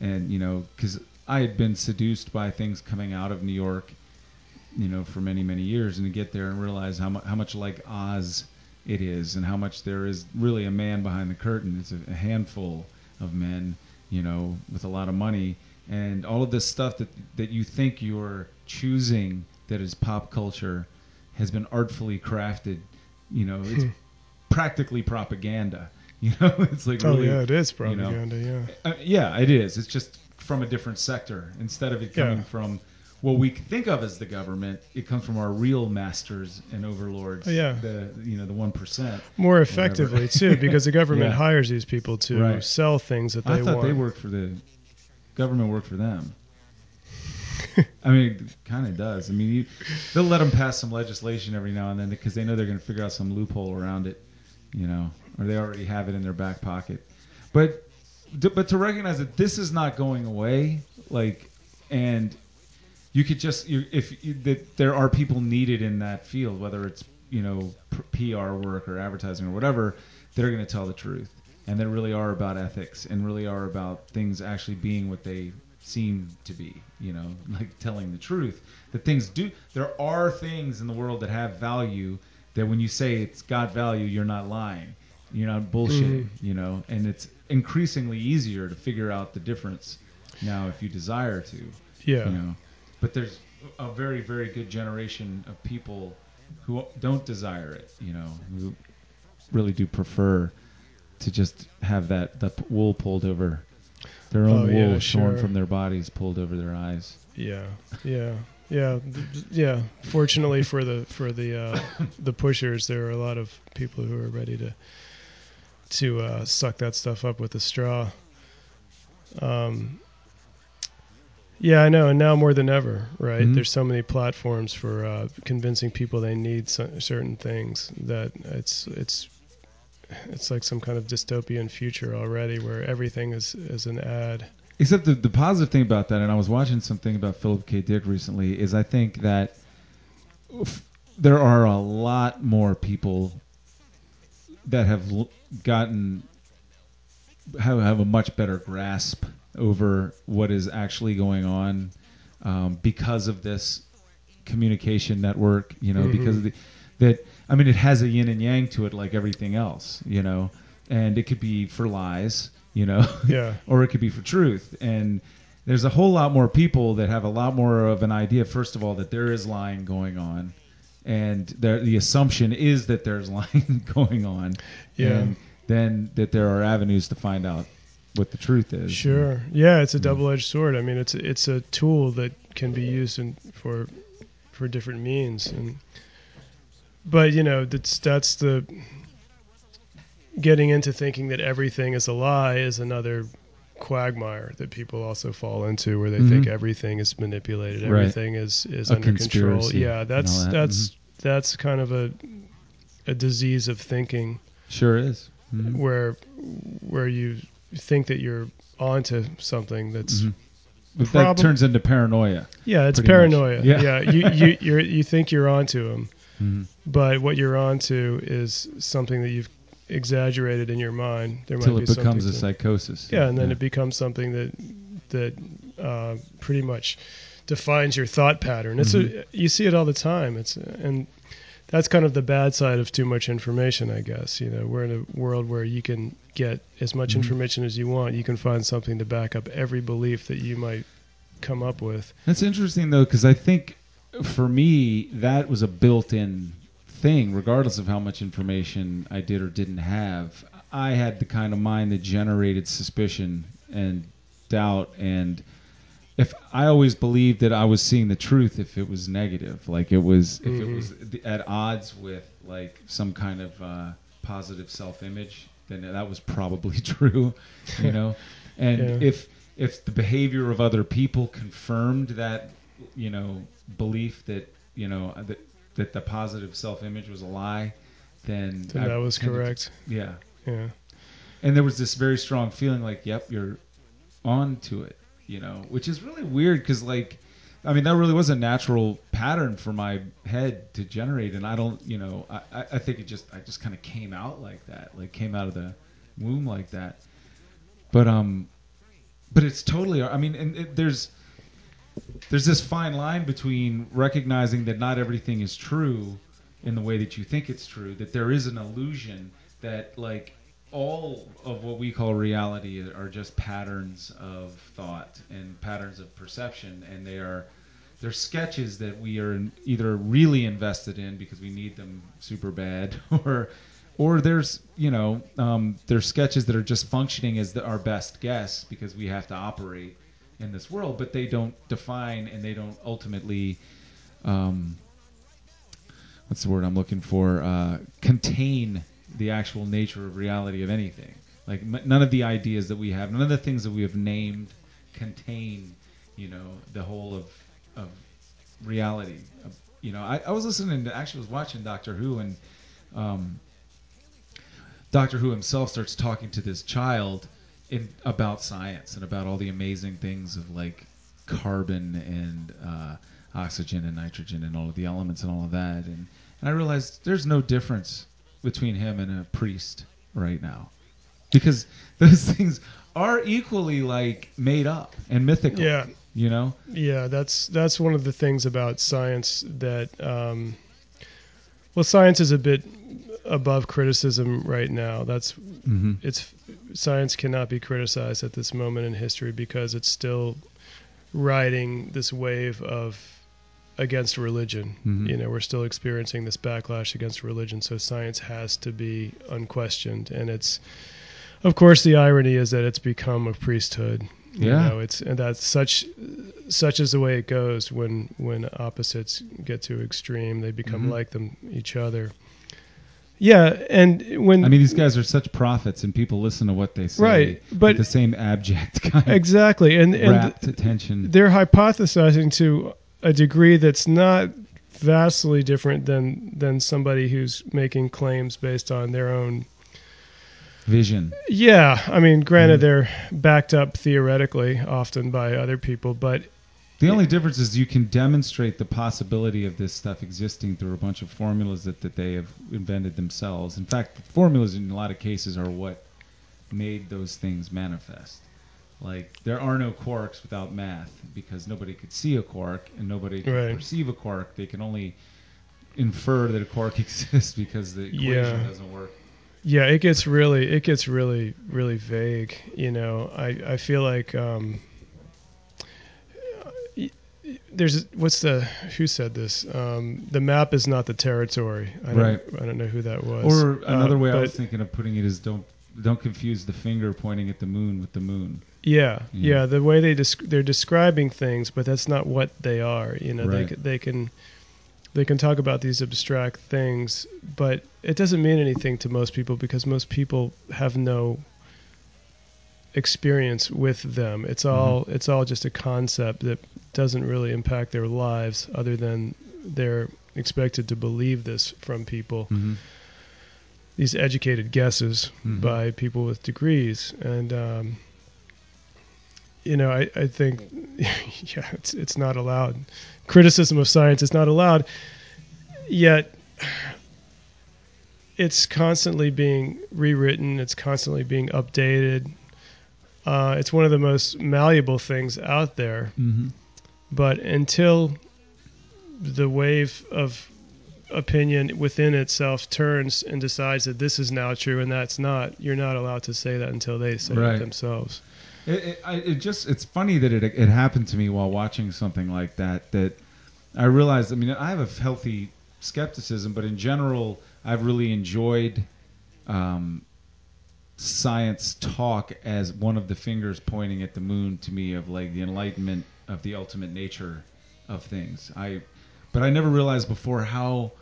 and you know because I had been seduced by things coming out of New York, you know, for many many years, and to get there and realize how much how much like Oz it is, and how much there is really a man behind the curtain. It's a, a handful of men, you know, with a lot of money, and all of this stuff that that you think you're choosing that is pop culture has been artfully crafted. You know, it's Hmm. practically propaganda. You know, it's like Oh really, yeah, it is you know, propaganda. yeah. uh, yeah, it is. It's just from a different sector instead of it coming Yeah. from what we think of as the government. It comes from our real masters and overlords. Yeah. the you know the one percent. More effectively too, because the government Yeah. hires these people to Right. sell things that they I thought want. they worked for the government. Work for them. I mean, it kind of does. I mean, you, they'll let them pass some legislation every now and then because they know they're going to figure out some loophole around it, you know, or they already have it in their back pocket. But, but to recognize that this is not going away, like, and you could just you, if you, that there are people needed in that field, whether it's you know PR work or advertising or whatever, they're going to tell the truth, and they really are about ethics and really are about things actually being what they seem to be. You know, like telling the truth. That things do. There are things in the world that have value. That when you say it's got value, you're not lying. You're not bullshitting. Mm-hmm. You know, and it's increasingly easier to figure out the difference now if you desire to yeah. you know but there's a very very good generation of people who don't desire it you know who really do prefer to just have that the wool pulled over their own Oh, yeah, wool shorn sure. from their bodies pulled over their eyes Yeah, yeah, yeah, yeah. Fortunately for the for the uh, the pushers, there are a lot of people who are ready to to uh, suck that stuff up with a straw. Um, yeah, I know, and now more than ever, right? Mhm. There's so many platforms for uh, convincing people they need cer- certain things that it's it's it's like some kind of dystopian future already, where everything is is an ad. except the, the positive thing about that and i was watching something about philip k dick recently is i think that f- there are a lot more people that have l- gotten have, have a much better grasp over what is actually going on um, because of this communication network you know Mhm. because of the, that i mean it has a yin and yang to it like everything else you know and it could be for lies you know Yeah. or it could be for truth and there's a whole lot more people that have a lot more of an idea first of all that there is lying going on and there, the assumption is that there's lying going on Yeah. and then that there are avenues to find out what the truth is Sure. Yeah, it's a Mm. double-edged sword. I mean, it's it's a tool that can be used in, for for different means, and but you know that's that's the getting into thinking that everything is a lie is another quagmire that people also fall into, where they think Mhm. everything is manipulated, Right. everything is is A under control. Yeah, that's that. that's that's kind of a a disease of thinking sure is Mhm. where where you think that you're onto something that's Mhm. But Prob- that turns into paranoia yeah it's much. paranoia Yeah. yeah, you you you're, you think you're onto them Mhm. but what you're onto is something that you've exaggerated in your mind there might until be it becomes a psychosis yeah and then it becomes something that that uh, pretty much defines your thought pattern it's Mm-hmm. a, you see it all the time it's and that's kind of the bad side of too much information i guess you know we're in a world where you can get as much Mhm. information as you want you can find something to back up every belief that you might come up with That's interesting though, because I think for me that was a built-in thing, regardless of how much information I did or didn't have. I had the kind of mind that generated suspicion and doubt, and if I always believed that I was seeing the truth, if it was negative, like it was, if it Mhm. was at odds with like some kind of uh, positive self-image, then that was probably true, you know. And Yeah. if if the behavior of other people confirmed that you know belief that you know that that the positive self-image was a lie, then that was tended to- correct. yeah, Yeah. and there was this very strong feeling like, yep, you're on to it, you know, which is really weird because like. I mean, that really was a natural pattern for my head to generate, and I don't, you know, I, I think it just, I just kind of came out like that, like came out of the womb like that. But um, but it's totally. I mean, and it, there's there's this fine line between recognizing that not everything is true in the way that you think it's true. That there is an illusion that like all of what we call reality are just patterns of thought and patterns of perception, and they are they're sketches that we are either really invested in because we need them super bad, or or there's you know um, there's sketches that are just functioning as the, our best guess because we have to operate in this world, but they don't define and they don't ultimately um, what's the word I'm looking for? Uh, contain the actual nature of reality of anything. Like m- none of the ideas that we have, none of the things that we have named contain you know the whole of of reality. You know, I, I was listening to actually was watching Doctor Who and um, Doctor Who himself starts talking to this child in about science and about all the amazing things of like carbon and uh, oxygen and nitrogen and all of the elements and all of that and, and I realized there's no difference between him and a priest right now because those things are equally like made up and mythical Yeah. you know Yeah, that's that's one of the things about science that um, well, science is a bit above criticism right now. That's mm-hmm. it's science cannot be criticized at this moment in history because it's still riding this wave of against religion. Mhm. You know, we're still experiencing this backlash against religion, so science has to be unquestioned. And it's, of course, the irony is that it's become a priesthood. You Yeah. know, it's and that's such such is the way it goes when when opposites get too extreme, they become Mhm. like them each other. Yeah, and when I mean, these guys are such prophets, and people listen to what they say. Right, but- the same abject kind exactly, and and rapt attention. they're hypothesizing to a degree that's not vastly different than than somebody who's making claims based on their own Vision. yeah i mean granted Mhm. they're backed up theoretically often by other people but The only difference is you can demonstrate the possibility of this stuff existing through a bunch of formulas that, that they have invented themselves. In fact, formulas in a lot of cases are what made those things manifest. Like there are no quarks without math because nobody could see a quark and nobody could Right. perceive a quark. They can only infer that a quark exists because the equation Yeah. doesn't work. yeah it gets really it gets really really vague you know i i feel like um there's what's the who said this um the map is not the territory i don't Right. i don't know who that was Or another Uh, way I was thinking of putting it is don't don't confuse the finger pointing at the moon with the moon. Yeah, Yeah. yeah. The way they desc- they're describing things, but that's not what they are. You know, Right. they they can they can talk about these abstract things, but it doesn't mean anything to most people because most people have no experience with them. It's all it's all just a concept that doesn't really impact their lives, other than they're expected to believe this from people. Mm-hmm. These educated guesses Mhm. by people with degrees. And um, you know I, I think yeah it's it's not allowed. Criticism of science is not allowed. Yet it's constantly being rewritten. It's constantly being updated. Uh, it's one of the most malleable things out there. Mm-hmm. but until the wave of opinion within itself turns and decides that this is now true and that's not, you're not allowed to say that until they say Right. it themselves. It, it, it just it's funny that it it happened to me while watching something like that. That I realized. I mean, I have a healthy skepticism, but in general, I've really enjoyed um, science talk as one of the fingers pointing at the moon to me of like the enlightenment of the ultimate nature of things. I, but I never realized before how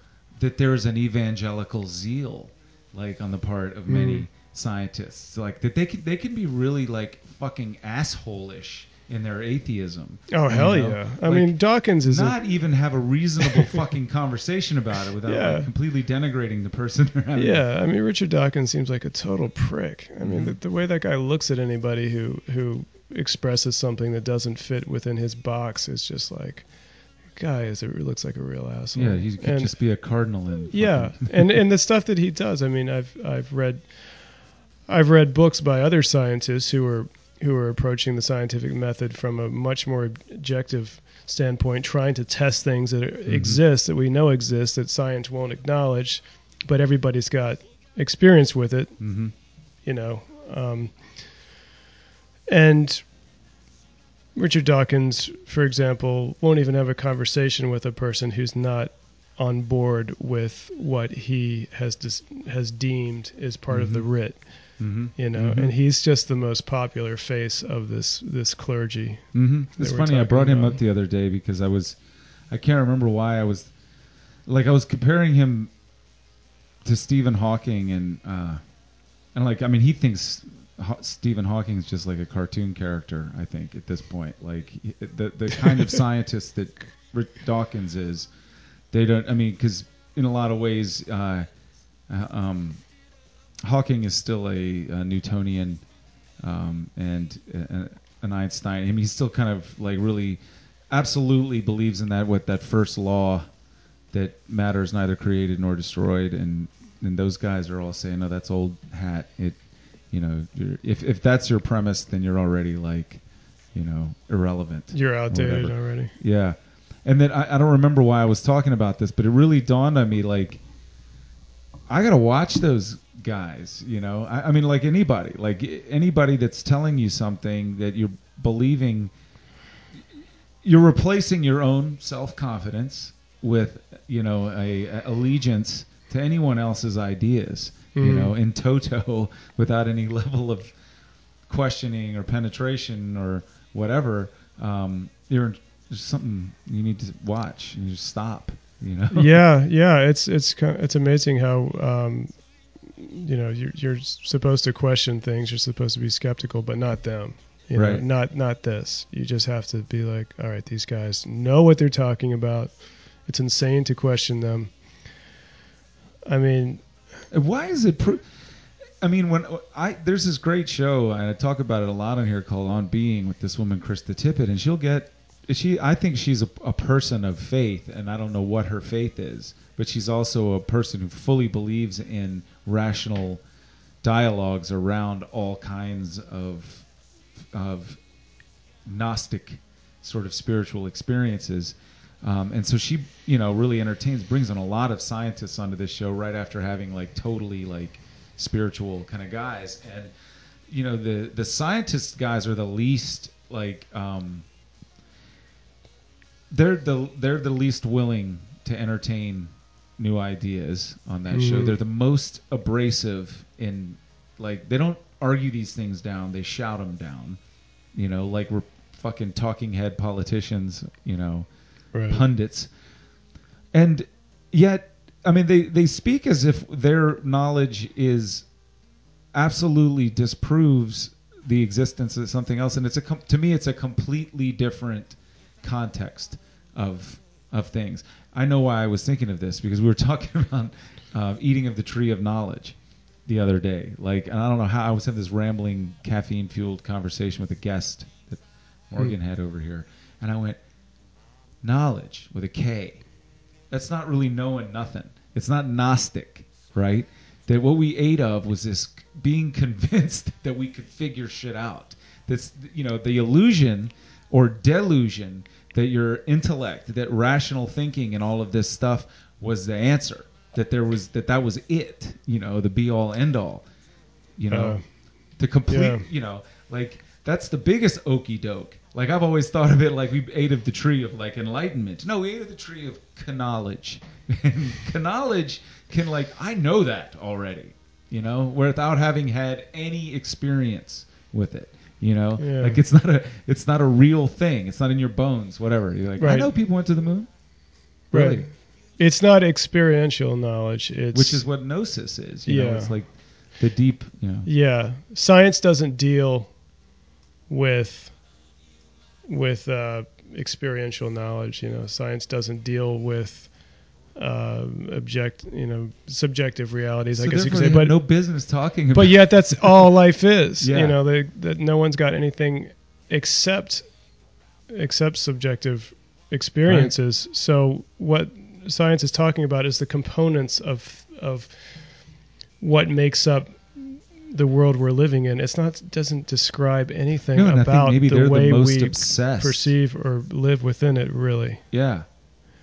that there's an evangelical zeal, like on the part of many scientists, like that they can they can be really like fucking asshole-ish in their atheism. Oh hell You know? yeah! I Like, mean, Dawkins is a, not even have a reasonable fucking conversation about it without Yeah. like completely denigrating the person yeah. I mean, Richard Dawkins seems like a total prick. I mean, Mhm. the, the way that guy looks at anybody who who expresses something that doesn't fit within his box is just like, guy is it looks like a real asshole. Yeah, he could And- just be a cardinal in. Yeah, fucking- and and the stuff that he does. I mean, I've I've read I've read books by other scientists who are who are approaching the scientific method from a much more objective standpoint, trying to test things that Mm-hmm. exist that we know exist that science won't acknowledge, but everybody's got experience with it. Mhm. You know, um, and. Richard Dawkins, for example, won't even have a conversation with a person who's not on board with what he has dis- has deemed is part of the Mhm. writ, Mhm. you know, Mhm. and he's just the most popular face of this this clergy. hmm It's funny. I brought him up the other day because I was, I can't remember why I was, like I was comparing him to Stephen Hawking and uh, and like I mean he thinks Stephen Hawking is just like a cartoon character. I think at this point, like the the kind of scientist that Rick Dawkins is, they don't. I mean, because in a lot of ways, uh, uh, um, Hawking is still a, a Newtonian um, and uh, an Einstein. I mean, he's still kind of like really, absolutely believes in that what that first law that matter is neither created nor destroyed, and and those guys are all saying, no, that's old hat. It, you know, you're, if if that's your premise, then you're already like, you know, irrelevant. You're outdated already. Yeah. And then I, I don't remember why I was talking about this, but it really dawned on me like I gotta watch those guys, you know. I, I mean like anybody. Like anybody that's telling you something that you're believing you're replacing your own self confidence with, you know, a, a allegiance to anyone else's ideas, you Mhm. know, in toto without any level of questioning or penetration or whatever, um, you're there's something you need to watch. You just stop. You know. yeah, yeah. It's it's it's amazing how um, you know you're you're supposed to question things. You're supposed to be skeptical, but not them. You know, Right. not not this. You just have to be like, all right, these guys know what they're talking about. It's insane to question them. I mean, Why is it? Pro- I mean, when I there's this great show and I talk about it a lot on here called On Being with this woman Krista Tippett, and she'll get she. I think she's a, a person of faith, and I don't know what her faith is, but she's also a person who fully believes in rational dialogues around all kinds of of Gnostic sort of spiritual experiences. Um, and so she, you know, really entertains, brings in a lot of scientists onto this show right after having like totally like spiritual kind of guys. And you know, the the scientist guys are the least like um, they're the they're the least willing to entertain new ideas on that show. Mhm. They're the most abrasive in like they don't argue these things down; they shout them down. You know, like we're fucking talking head politicians. You know, right. pundits, and yet, I mean, they they speak as if their knowledge is absolutely disproves the existence of something else, and it's a com- to me, it's a completely different context of of things. I know why I was thinking of this because we were talking about uh, eating of the tree of knowledge the other day. Like, and I don't know how I was having this rambling, caffeine fueled conversation with a guest that Morgan had over here, and I went, knowledge with a K. That's not really knowing nothing. It's not Gnostic, right? That what we ate of was this being convinced that we could figure shit out. That's you know the illusion or delusion that your intellect, that rational thinking, and all of this stuff was the answer. That there was that that was it. You know, the be all end all. You know, Uh, the complete. yeah. You know, like that's the biggest okey doke. Like I've always thought of it like we ate of the tree of like enlightenment. No, we ate of the tree of knowledge. And knowledge can like I know that already. You know, without having had any experience with it. You know, Yeah. like it's not a it's not a real thing. It's not in your bones. Whatever. You're like I know people went to the moon. Right. Really? It's not experiential knowledge. It's Which is what gnosis is. You know, Yeah. it's like the deep, you know. Yeah, science doesn't deal with with uh, experiential knowledge. You know, science doesn't deal with uh, object, you know, subjective realities. I guess you could say, but no business talking about. but yet that's all life is. Yeah. You know, they, that no one's got anything except except subjective experiences. So what science is talking about is the components of of what makes up the world we're living in. It's not doesn't describe anything no, and I think about the way the we obsessed. perceive or live within it. Really, Yeah,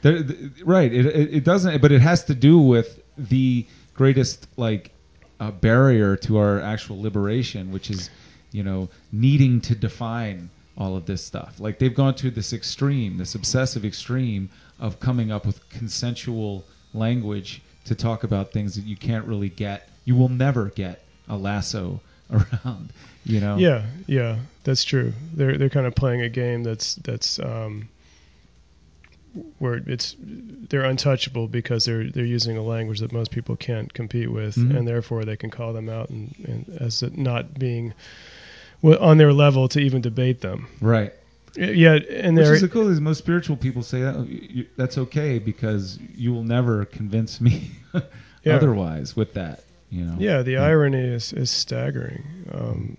They're- th- right. It, it it doesn't, but it has to do with the greatest like uh, barrier to our actual liberation, which is you know needing to define all of this stuff. Like they've gone to this extreme, this obsessive extreme of coming up with consensual language to talk about things that you can't really get. You will never get a lasso around. You know. yeah, yeah, that's true. They're they're kind of playing a game that's that's um, where it's they're untouchable because they're they're using a language that most people can't compete with, Mhm. and therefore they can call them out and, and as not being on their level to even debate them. Right. Yeah, and Which is the cool is most spiritual people say that you- that's okay because you will never convince me Yeah. otherwise with that. You know. Yeah, the irony is is staggering. Um,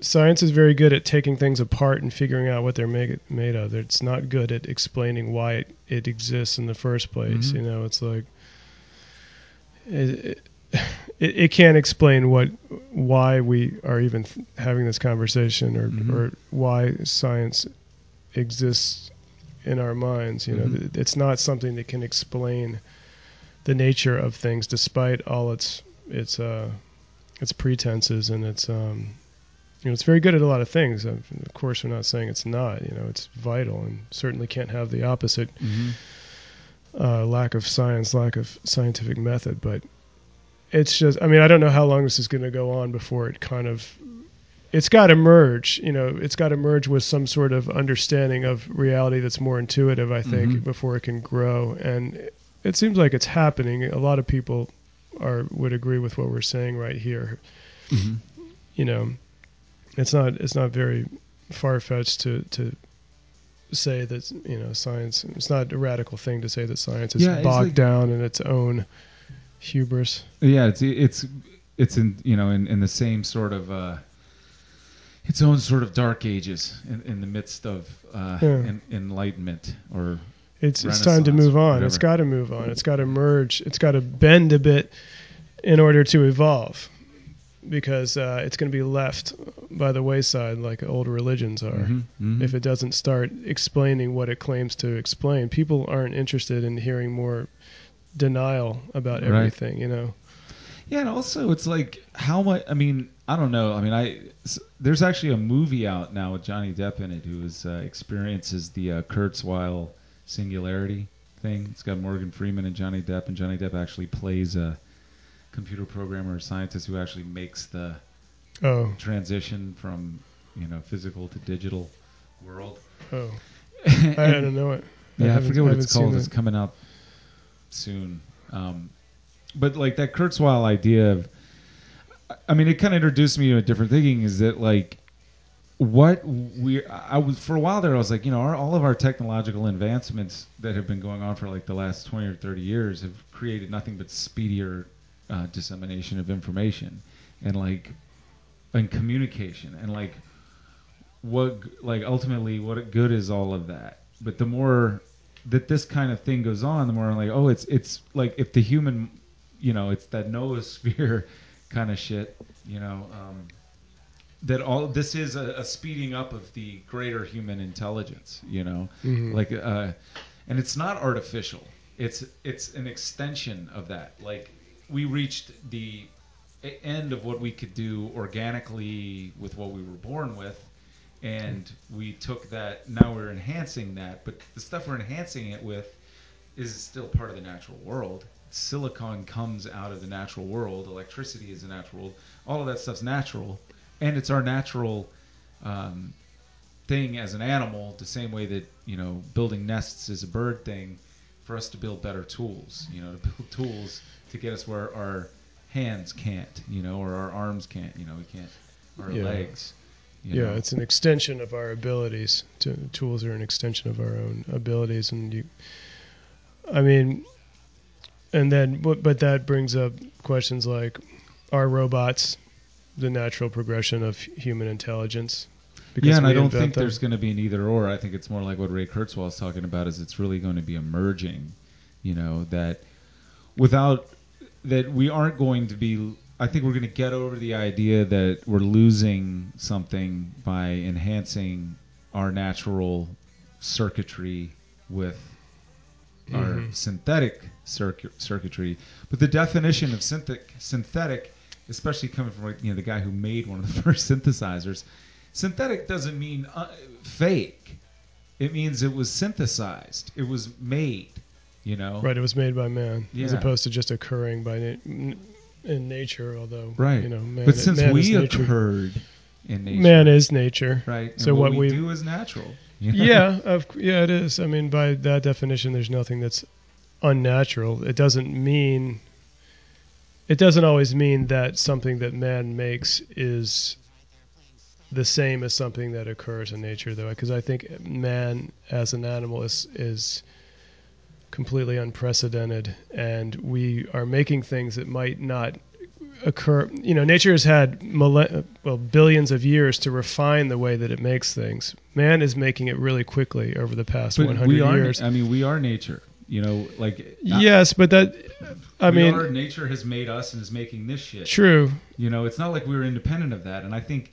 science is very good at taking things apart and figuring out what they're made made of. It's not good at explaining why it, it exists in the first place. Mhm. You know, it's like it, it, it can't explain what why we are even th- having this conversation or Mhm. or why science exists in our minds. You know, Mhm. th- it's not something that can explain the nature of things, despite all its its uh, its pretenses and its um, you know, it's very good at a lot of things. Of course, we're not saying it's not. You know, it's vital and certainly can't have the opposite hmm uh, lack of science, lack of scientific method. But it's just, I mean, I don't know how long this is going to go on before it kind of, it's got to merge. You know, it's got to merge with some sort of understanding of reality that's more intuitive. I think Mhm. before it can grow, and it, seems like it's happening. A lot of people are would agree with what we're saying right here. hmm You know, it's not it's not very far fetched to to say that you know science. It's not a radical thing to say that science is Yeah, bogged like- down in its own hubris. Yeah, it's it's it's in you know in, in the same sort of uh, its own sort of dark ages in, in the midst of uh, Yeah. en- enlightenment or It's it's time to move on. It's got to move on. It's got to merge. It's got to bend a bit in order to evolve, because uh, it's going to be left by the wayside like old religions are. Mhm, mhm. If it doesn't start explaining what it claims to explain, people aren't interested in hearing more denial about Right. everything. You know. Yeah, and also it's like how much. I mean, I don't know. I mean, I there's actually a movie out now with Johnny Depp in it who is, uh, experiences the uh, Kurzweil singularity thing. It's got Morgan Freeman and Johnny Depp, and Johnny Depp actually plays a computer programmer or scientist who actually makes the Oh, transition from you know physical to digital world. oh. I, I don't know it. Yeah, I, forget what haven't it's called. it. It's coming out soon. Um, but like that Kurzweil idea of, I mean, it kind of introduced me to a different thinking. Is that like what we? I was for a while there. I was like, you know, our, all of our technological advancements that have been going on for like the last twenty or thirty years have created nothing but speedier uh, dissemination of information and like and communication and like what like ultimately what good is all of that but the more that this kind of thing goes on the more i'm like oh it's it's like if the human you know it's that noosphere kind of shit you know um, that all this is a, a speeding up of the greater human intelligence you know? Mhm. like uh and it's not artificial. It's it's an extension of that. Like we reached the end of what we could do organically with what we were born with and we took that now we're enhancing that but the stuff we're enhancing it with is still part of the natural world. Silicon comes out of the natural world. Electricity is a natural world. All of that stuff's natural and it's our natural um, thing as an animal the same way that you know building nests is a bird thing for us to build better tools you know to build tools to get us where our hands can't, you know, or our arms can't, you know, we can't, our Yeah. legs. You yeah, know. it's an extension of our abilities. To, tools are an extension of our own abilities, and you. I mean, and then, but that brings up questions like, are robots the natural progression of human intelligence? yeah, and I don't think them? there's going to be an either or. I think it's more like what Ray Kurzweil is talking about. Is it's really going to be emerging, you know, that without that we aren't going to be. I think we're going to get over the idea that we're losing something by enhancing our natural circuitry with our Mhm. synthetic circuit, circuitry. But the definition of synthetic, synthetic, especially coming from like, you know the guy who made one of the first synthesizers, synthetic doesn't mean uh, fake. It means it was synthesized. It was made. You know. Right, it was made by man, as opposed to just occurring by na- in nature. Although, Right. you know, man, but since man is we nature. occurred in nature, man is nature. right. And so what, what we we- do is natural. you know? yeah, of, yeah, it is. I mean, by that definition, there's nothing that's unnatural. It doesn't mean. It doesn't always mean that something that man makes is the same as something that occurs in nature, though, because I think man as an animal is is completely unprecedented, and we are making things that might not occur. You know, nature has had millen- well billions of years to refine the way that it makes things. Man is making it really quickly over the past But 100 we are. years. I mean, we are nature. You know, like not- yes, but that I mean, are, nature has made us and is making this shit. true. You know, it's not like we were independent of that, and I think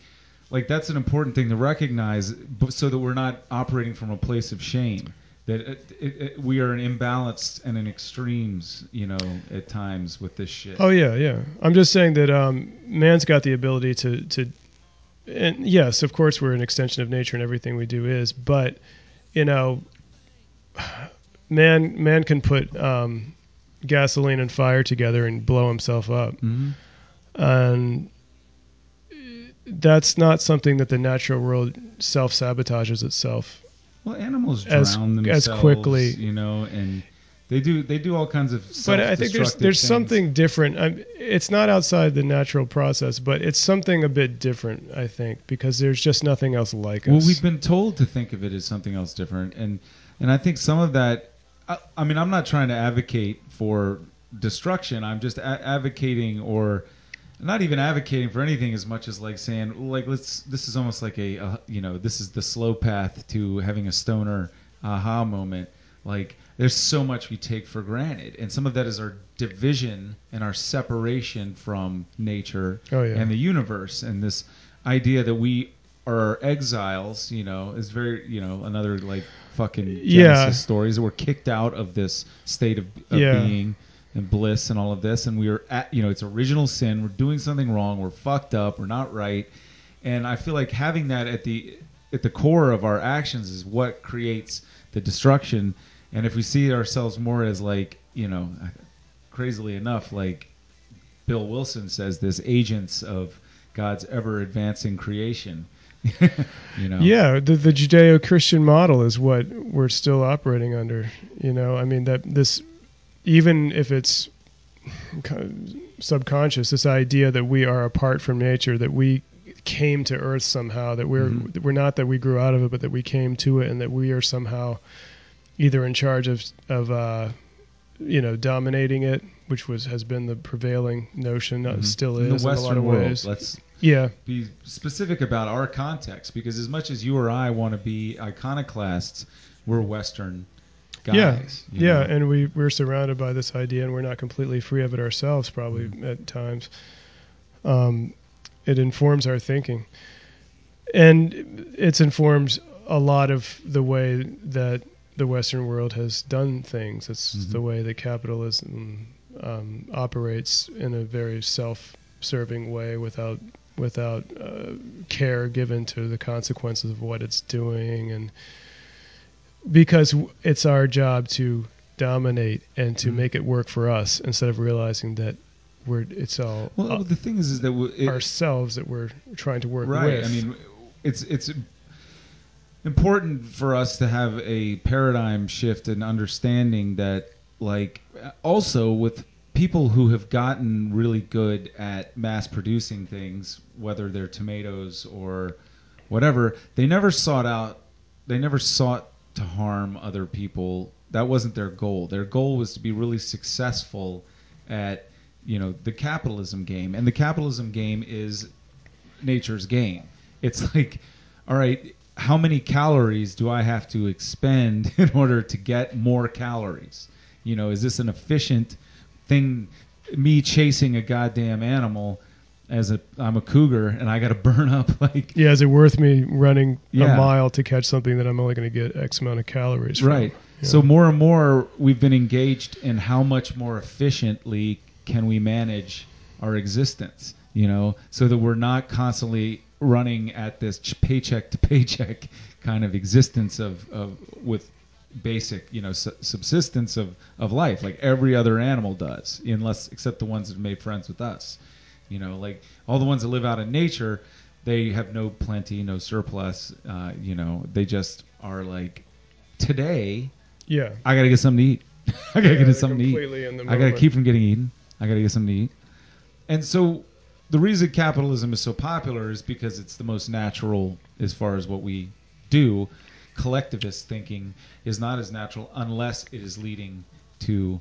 like that's an important thing to recognize, so that we're not operating from a place of shame. That it, it, it, we are an imbalanced and in extremes, you know, at times with this shit. Oh yeah, yeah. I'm just saying that um, man's got the ability to to, and yes, of course, we're an extension of nature, and everything we do is. But you know, man, man can put um, gasoline and fire together and blow himself up, Mhm. and that's not something that the natural world self sabotages itself. Well, animals drown as themselves, as quickly- you know, and they do they do all kinds of. Stuff. But I think there's there's things. something different. I'm, it's not outside the natural process, but it's something a bit different. I think because there's just nothing else like Well, us. Well, we've been told to think of it as something else different, and and I think some of that. I, I mean, I'm not trying to advocate for destruction. I'm just a- advocating, or not even advocating for anything as much as like saying, like, let's. This is almost like a, uh, you know, this is the slow path to having a stoner aha moment. Like, there's so much we take for granted, and some of that is our division and our separation from nature oh yeah. and the universe and this idea that we are exiles you know is very you know another like fucking genesis Yeah. stories that we're kicked out of this state of, of Yeah. being and bliss and all of this and we are at you know it's original sin we're doing something wrong we're fucked up we're not right and i feel like having that at the at the core of our actions is what creates the destruction and if we see ourselves more as like you know crazily enough like Bill Wilson says this agents of God's ever advancing creation. you know. Yeah, the, the Judeo-Christian model is what we're still operating under. You know, I mean that this, even if it's subconscious, this idea that we are apart from nature, that we came to Earth somehow, that we're Mhm. that we're not that we grew out of it, but that we came to it, and that we are somehow either in charge of of uh, you know dominating it, which was has been the prevailing notion, uh, Mhm. still in is the in a lot of world. ways. Let's Yeah, be specific about our context because as much as you or I want to be iconoclasts, we're Western guys. yeah, know? and we we're surrounded by this idea, and we're not completely free of it ourselves, probably Mhm. at times. Um, it informs our thinking, and it's informed a lot of the way that the Western world has done things. It's Mhm. the way that capitalism um, operates in a very self-serving way, without without uh, care given to the consequences of what it's doing, and because it's our job to dominate and to Mhm. make it work for us instead of realizing that we're it's all well, uh, the thing is, is that we- it, ourselves that we're trying to work right. with. I mean, it's it's important for us to have a paradigm shift and understanding that, like, also with people who have gotten really good at mass producing things, whether they're tomatoes or whatever, they never sought out, they never sought to harm other people. That wasn't their goal. Their goal was to be really successful at, you know, the capitalism game. And the capitalism game is nature's game. It's like, all right, how many calories do I have to expend in order to get more calories? You know, is this an efficient thing? Me chasing a goddamn animal as a I'm a cougar and I got to burn up like Yeah, is it worth me running Yeah. a mile to catch something that I'm only going to get X amount of calories from? right. So more and more we've been engaged in how much more efficiently can we manage our existence, you know, so that we're not constantly running at this paycheck to paycheck kind of existence of, of with basic, you know, su- subsistence of, of life like every other animal does, unless except the ones that have made friends with us. You know, like all the ones that live out in nature, they have no plenty, no surplus. Uh, you know, they just are like, today Yeah. I gotta get something to eat. I gotta Yeah, get something to eat. completely in the I gotta keep from getting eaten. I gotta get something to eat. And so, the reason capitalism is so popular is because it's the most natural as far as what we do. Collectivist thinking is not as natural unless it is leading to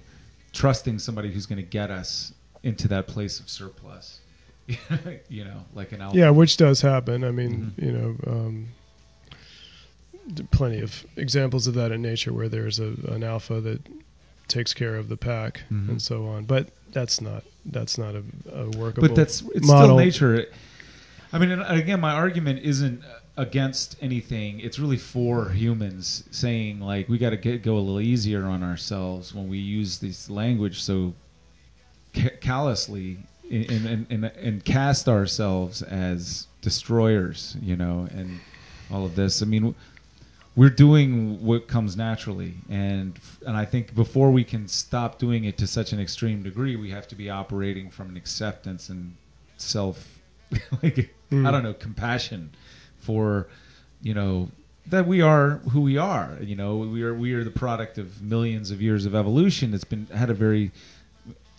trusting somebody who's going to get us into that place of surplus. you know, like an alpha. Yeah, which does happen. I mean, Mhm. you know, um, plenty of examples of that in nature where there's a, an alpha that takes care of the pack Mhm. and so on. But that's not that's not a, a workable. but that's it's model. still nature. I mean, and again, my argument isn't against anything. It's really for humans saying like we got to get go a little easier on ourselves when we use this language so ca- callously and, and, and, and cast ourselves as destroyers, you know, and all of this. I mean, we're doing what comes naturally, and and I think before we can stop doing it to such an extreme degree, we have to be operating from an acceptance and self, like Mm. I don't know, compassion for, you know, that we are who we are. You know, we are we are the product of millions of years of evolution. It's been had a very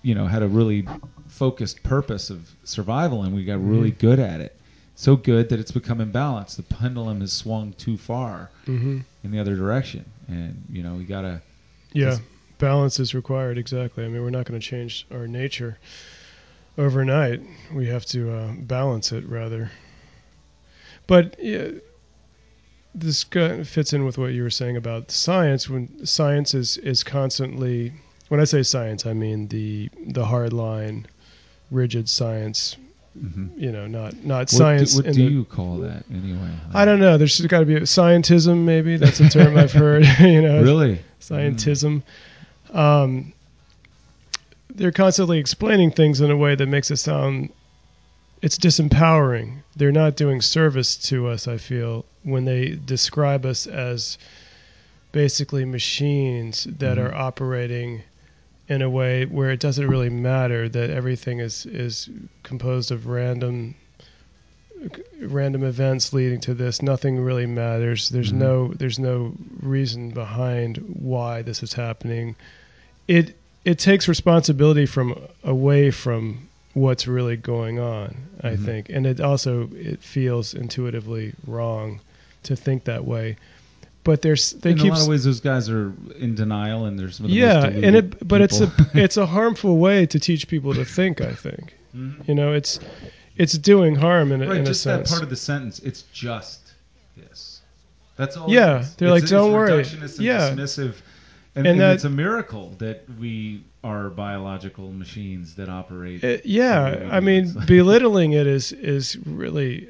you know had a really focused purpose of survival and we got really Mhm. good at it so good that it's become imbalanced the pendulum has swung too far hmm in the other direction and you know we gotta Yeah, balance is required. Exactly. I mean, we're not going to change our nature overnight. We have to uh, balance it rather. But yeah, this fits in with what you were saying about science. When science is is constantly, when I say science, I mean the the hard line, rigid science. mhm. You know, not not what science. do, what do the- you call that anyway I don't know. There's got to be a scientism. Maybe that's a term I've heard. you know, really scientism. Um, they're constantly explaining things in a way that makes it sound it's disempowering. They're not doing service to us, I feel, when they describe us as basically machines that Mhm. are operating in a way where it doesn't really matter that everything is is composed of random random events leading to this nothing really matters there's Mhm. no there's no reason behind why this is happening it it takes responsibility from away from what's really going on i Mhm. think and it also it feels intuitively wrong to think that way but there's they in keep a lot of ways those guys are in denial and there's the yeah and it but it's a it's a harmful way to teach people to think i think Mhm. you know it's it's doing harm in a, right in a just that part of the sentence it's just this that's all Yeah, they're It's- like, it's "Don't worry." Yeah. dismissive and, And and that- it's a miracle that we are biological machines that operate It- yeah i mean belittling it is is really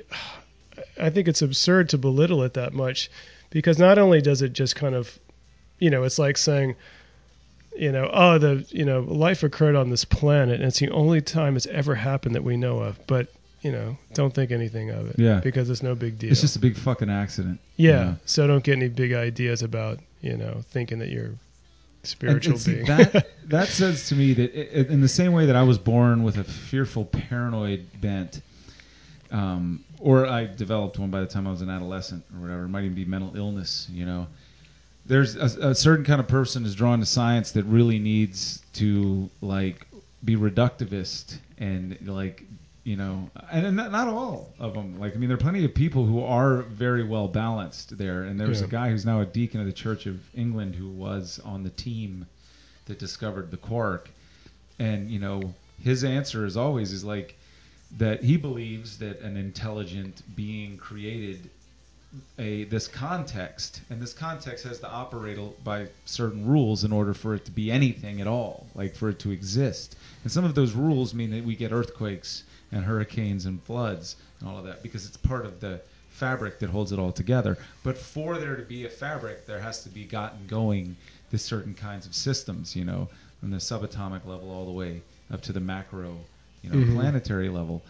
i think it's absurd to belittle it that much because not only does it just kind of you know it's like saying you know oh the you know life occurred on this planet and it's the only time it's ever happened that we know of but you know don't think anything of it Yeah. because it's no big deal it's just a big fucking accident yeah, you know? so don't get any big ideas about you know thinking that you're spiritual and see, being that that says to me that i in the same way that I was born with a fearful paranoid bent, um, or I developed one by the time I was an adolescent or whatever. It might even be mental illness. You know, there's a, a certain kind of person is drawn to science that really needs to like be reductivist and like you know, and not, not all of them. Like I mean, there are plenty of people who are very well balanced there. And there's Yeah. a guy who's now a deacon of the Church of England who was on the team that discovered the quark, and you know, his answer is always is like that he believes that an intelligent being created a this context and this context has to operate by certain rules in order for it to be anything at all like for it to exist and some of those rules mean that we get earthquakes and hurricanes and floods and all of that because it's part of the fabric that holds it all together. But for there to be a fabric there has to be gotten going the certain kinds of systems you know from the subatomic level all the way up to the macro you know Mhm. planetary level.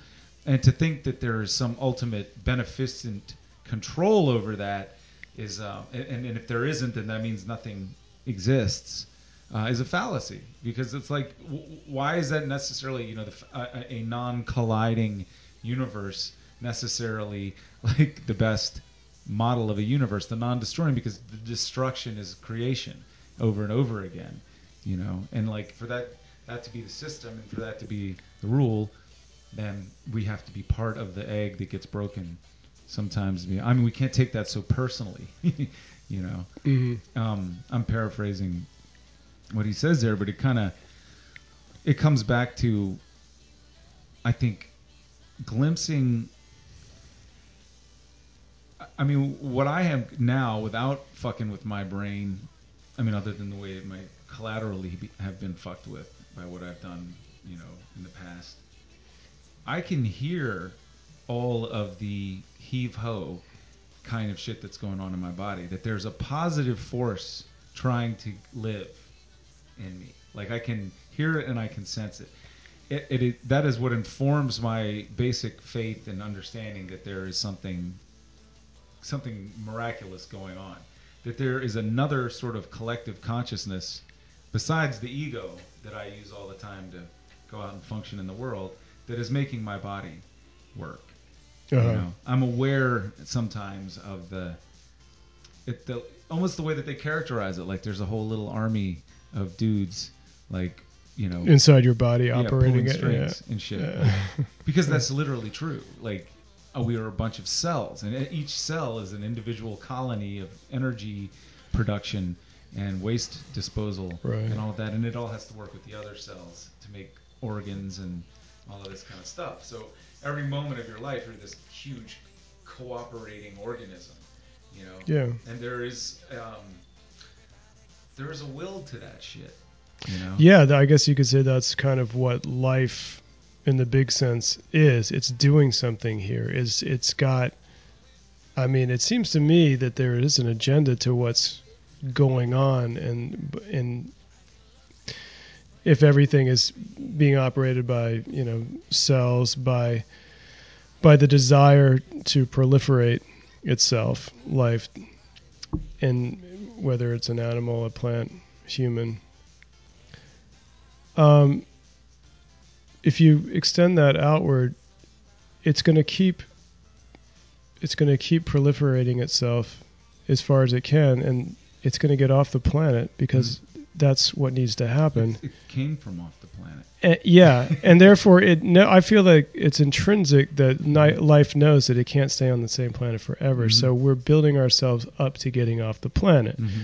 And to think that there is some ultimate beneficent control over that is um, and, and if there isn't then that means nothing exists uh, is a fallacy because it's like w- why is that necessarily you know the, a, non-colliding universe necessarily like the best model of a universe? The non-destroying because the destruction is creation over and over again you know? And like for that that to be the system and for that to be the rule then we have to be part of the egg that gets broken sometimes. I mean we can't take that so personally you know? Hmm um, I'm paraphrasing what he says there, but it kind of it comes back to I think glimpsing. I- mean, what I have now, without fucking with my brain, I mean, other than the way it might collaterally be, have been fucked with by what I've done, you know, in the past, I can hear all of the heave ho kind of shit that's going on in my body. That there's a positive force trying to live in me. Like I can hear it and I can sense it. It, it, it that is what informs my basic faith and understanding that there is something something miraculous going on. That there is another sort of collective consciousness besides the ego that I use all the time to go out and function in the world that is making my body work. Uh-huh. You know, I'm aware sometimes of the, it, the almost the way that they characterize it. Like there's a whole little army of dudes, like you know, Inside your body yeah, operating it. strings and shit. Yeah. because that's literally true. Like uh, we are a bunch of cells, and e- each cell is an individual colony of energy production and waste disposal Right. and all of that, and it all has to work with the other cells to make organs and all of this kind of stuff. So every moment of your life, you're this huge cooperating organism, you know. Yeah. And there is um, there is a will to that shit, you know. Yeah, I guess you could say that's kind of what life in the big sense is. It's doing something here. Is it's got I mean, it seems to me that there is an agenda to what's going on and and if everything is being operated by, you know, cells by by the desire to proliferate itself, life and whether it's an animal, a plant, human, um, if you extend that outward, it's going to keep it's going to keep proliferating itself as far as it can, and it's going to get off the planet because that's what needs to happen. It, it came from off the planet. Uh, yeah, and therefore, it. No, I feel like it's intrinsic that ni- life knows that it can't stay on the same planet forever. Mhm. So we're building ourselves up to getting off the planet. Mm-hmm.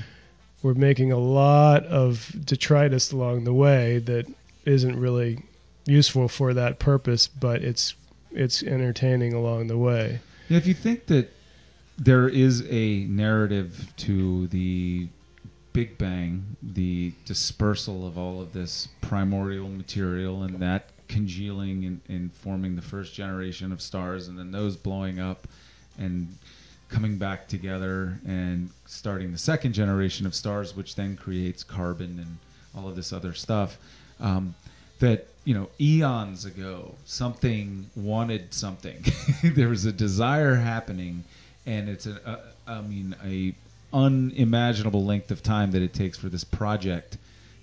We're making a lot of detritus along the way that isn't really useful for that purpose, but it's it's entertaining along the way. Yeah, if you think that there is a narrative to the Big Bang, the dispersal of all of this primordial material and that congealing and, and forming the first generation of stars and then those blowing up and coming back together and starting the second generation of stars, which then creates carbon and all of this other stuff. Um, that you know eons ago something wanted something there was a desire happening and it's a, a i mean a unimaginable length of time that it takes for this project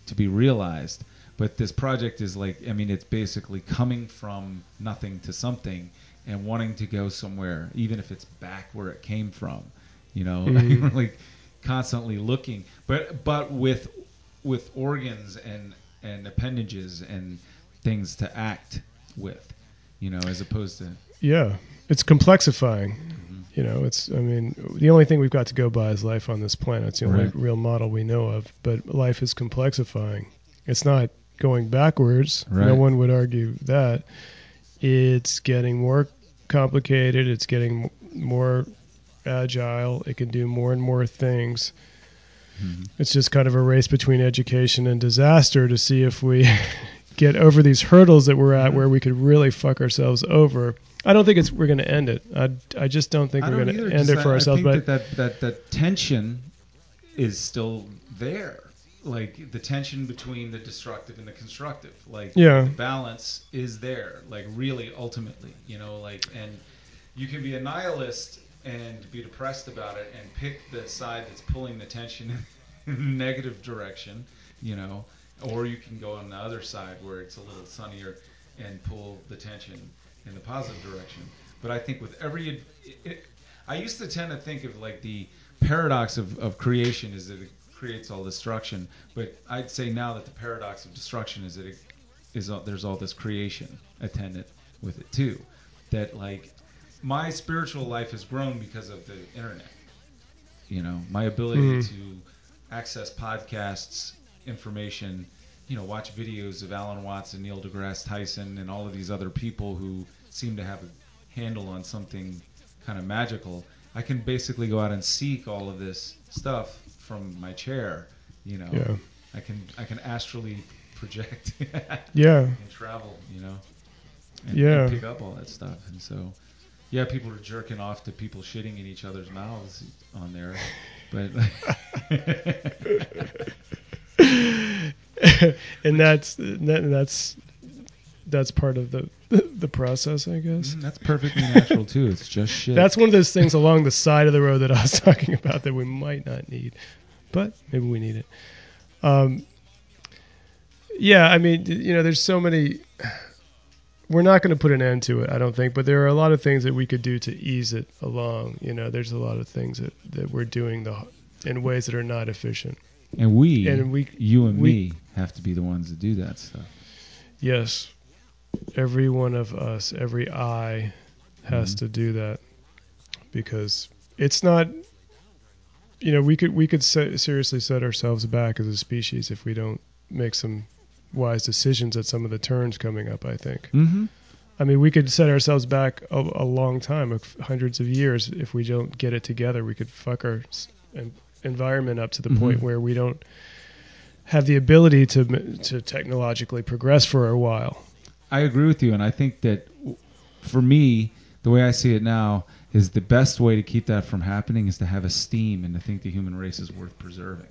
to be realized but this project is like i mean it's basically coming from nothing to something and wanting to go somewhere even if it's back where it came from you know Mhm. like constantly looking but but with with organs and and appendages and things to act with, you know, as opposed to Yeah, it's complexifying. You know, it's. I mean, the only thing we've got to go by is life on this planet. It's the only Right. real model we know of. But life is complexifying. It's not going backwards. No one would argue that. It's getting more complicated. It's getting more agile. It can do more and more things. Mhm. It's just kind of a race between education and disaster to see if we get over these hurdles that we're at Mhm. where we could really fuck ourselves over. I don't think it's we're going to end it. I, I just don't think I we're going to end it for I- ourselves. I But think that, that that that tension is still there. Like the tension between the destructive and the constructive. Like Yeah. the balance is there. Like really, ultimately, you know, like and you can be a nihilist and be depressed about it and pick the side that's pulling the tension in the negative direction, you know, or you can go on the other side where it's a little sunnier and pull the tension in the positive direction. But I think with every, it, it, I used to tend to think of like the paradox of, of creation is that it creates all destruction. But I'd say now that the paradox of destruction is that it is all, there's all this creation attendant with it too. That like my spiritual life has grown because of the internet. You know, my ability Mhm. to access podcasts, information, you know, watch videos of Alan Watts and Neil deGrasse Tyson and all of these other people who seem to have a handle on something kind of magical. I can basically go out and seek all of this stuff from my chair. You know, yeah, I can I can astrally project yeah, and travel. You know, and, Yeah. and pick up all that stuff. And so, yeah, people are jerking off to people shitting in each other's mouths on there, but. and that's that, that's that's part of the the process, I guess. Mm, That's perfectly natural too. It's just shit. That's one of those things along the side of the road that I was talking about that we might not need, but maybe we need it. Um, yeah, I mean, you know, there's so many. We're not going to put an end to it, I don't think, but there are a lot of things that we could do to ease it along. You know, there's a lot of things that, that we're doing the in ways that are not efficient. And we, And we, you and we- me, have to be the ones that do that stuff. yes, every one of us, every I, has Mhm. to do that because it's not. You know, we could we could se- seriously set ourselves back as a species if we don't make some wise decisions at some of the turns coming up. I think. Mm-hmm. I mean, we could set ourselves back a, a long time, hundreds of years, if we don't get it together. We could fuck our en- environment up to the Mhm. point where we don't have the ability to to technologically progress for a while. I agree with you, and I think that for me, the way I see it now is the best way to keep that from happening is to have esteem and to think the human race is worth preserving.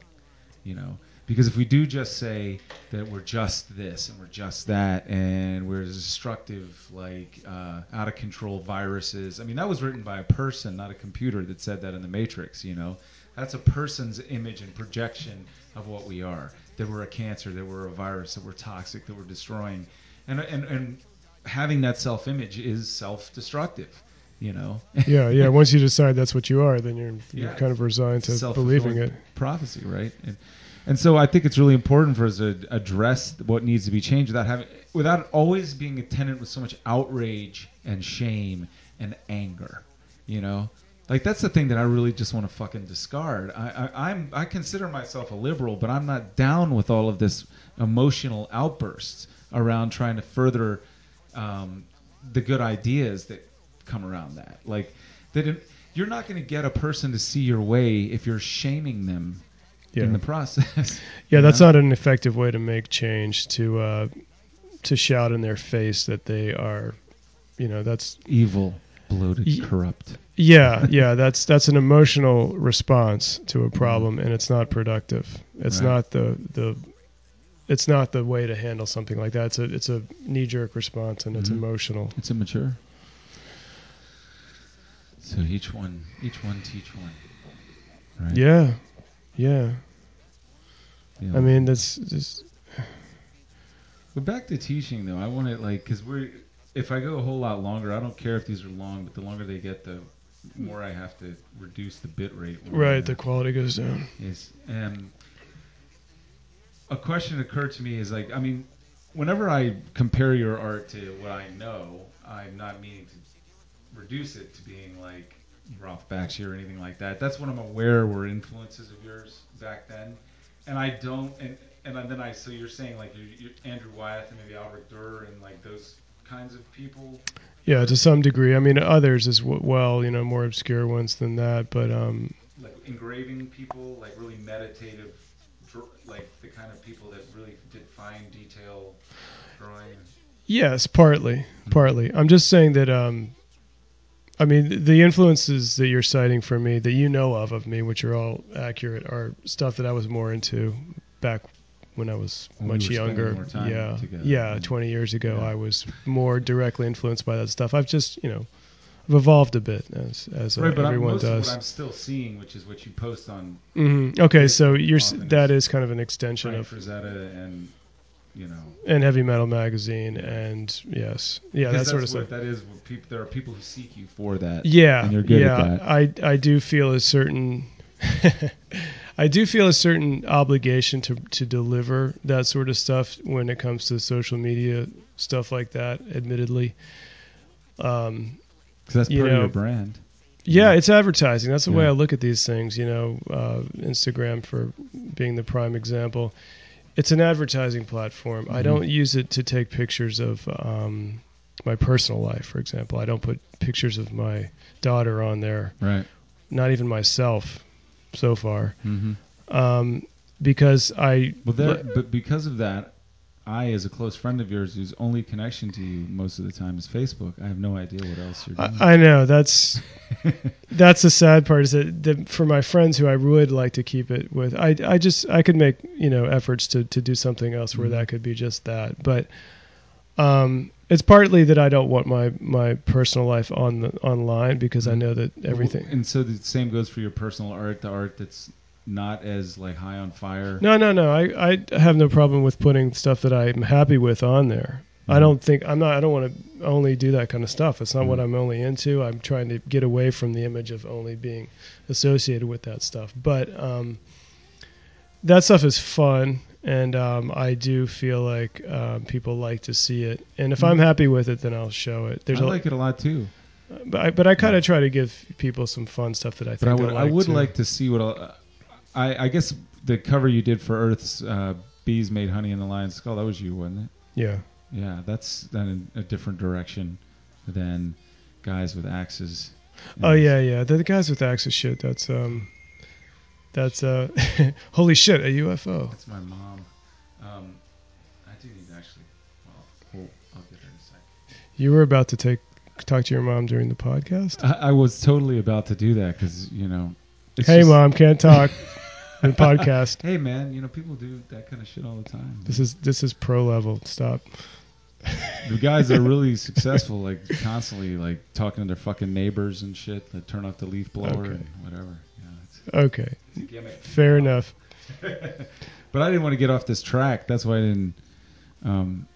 You know, because if we do just say that we're just this and we're just that and we're destructive, like uh, out of control viruses. I mean, that was written by a person, not a computer, that said that in the Matrix. You know, that's a person's image and projection of what we are. That we're a cancer, that we're a virus, that we're toxic, that we're destroying, and and and having that self-image is self-destructive. You know. Yeah, yeah. Once you decide that's what you are, then you're you're Yeah. kind of resigned to believing it. prophecy, right? And and so I think it's really important for us to address what needs to be changed without having without always being attendant with so much outrage and shame and anger. You know, like that's the thing that I really just want to fucking discard. I, I I'm I consider myself a liberal, but I'm not down with all of this emotional outbursts around trying to further um, the good ideas that come around that. Like that, you're not going to get a person to see your way if you're shaming them Yeah, in the process. yeah. That's know? not an effective way to make change. To uh, to shout in their face that they are, you know, that's evil, bloated, corrupt. Yeah, yeah, that's that's an emotional response to a problem, and it's not productive. It's Mm-hmm. Right. not the the it's not the way to handle something like that. It's a it's a knee jerk response, and it's Mhm. emotional. It's immature. So each one, each one teach one. Right. Yeah, yeah. You. I mean, that's just But back to teaching though, I want to like because we're if I go a whole lot longer, I don't care if these are long, but the longer they get, the more I have to reduce the bit rate. right. The quality goes down. is um, a question occurred to me is like I mean whenever I compare your art to what I know, I'm not meaning to reduce it to being like Ralph Bakshi or anything like that. That's what I'm aware were influences of yours back then, and I don't. And and then I so you're saying like you you Andrew Wyeth and maybe Albert Dürer and like those kinds of people. Yeah, to some degree. I mean, others as well. You know, more obscure ones than that. But um, like engraving people, like really meditative, like the kind of people that really did fine detail drawing. yes, partly, partly. I'm just saying that. Um, I mean, the influences that you're citing for me, that you know of of me, which are all accurate, are stuff that I was more into back when I was When much younger. yeah, together. yeah. 20 years ago, Yeah. I was more directly influenced by that stuff. I've just, you know, I've evolved a bit as as Right, but I'm, everyone does. what I'm still seeing, which is what you post on hmm Okay, so you're that is kind of an extension Frank of Frazetta and you know. and heavy metal magazine, and yes, yeah, that sort of stuff. that is. What people, there are people who seek you for that. Yeah, and you're good yeah. at that. I I do feel a certain I do feel a certain obligation to to deliver that sort of stuff when it comes to social media stuff like that. Admittedly, um, because that's you part know, of your brand. yeah, it's advertising. That's the way I look at these things. You know, uh, Instagram for being the prime example. It's an advertising platform. I Mhm. don't use it to take pictures of um, my personal life, for example. I don't put pictures of my daughter on there. Right. Not even myself, so far, Mm-hmm. um, because I. Well, there, but because of that, I, as a close friend of yours, whose only connection to you most of the time is Facebook, I have no idea what else you're doing. I, I know that's that's the sad part is that, that for my friends who I would like to keep it with, I, I just I could make you know efforts to, to do something else where Mhm. that could be just that, but um, it's partly that I don't want my, my personal life on the online because I Mhm. know that everything. And so the same goes for your personal art, the art that's not as like high on fire. No, no, no. I, I have no problem with putting stuff that I'm happy with on there. I Mhm. don't think I'm not. I don't want to only do that kind of stuff. It's not what Mhm. I'm only into. I'm trying to get away from the image of only being associated with that stuff. But um, that stuff is fun, and um, I do feel like um, people like to see it. And if Mhm. I'm happy with it, then I'll show it. There's I a, like it a lot too. but I, but I kind of try to give people some fun stuff that I think But I would they'll I would too. like to see what I'll, I I guess the cover you did for Earth's uh, bees made honey in the lion's skull. That was you, wasn't it? Yeah. Yeah, that's then in a different direction than guys with axes. Oh yeah, yeah. The, the guys with axis shit. That's um, that's uh, holy shit, a UFO. That's my mom. Um, I do need to actually. Well, we'll I'll get her in a sec. You were about to take talk to your mom during the podcast. I, I was totally about to do that because you know. it's hey, just- mom, can't talk. in podcast. Hey man, you know people do that kind of shit all the time. This is this is pro level. Stop. the guys are really successful, like constantly like talking to their fucking neighbors and shit. That turn off the leaf blower Okay. and whatever. Yeah, it's, Okay, it's a gimmick. Fair enough. but I didn't want to get off this track. That's why I didn't. Um,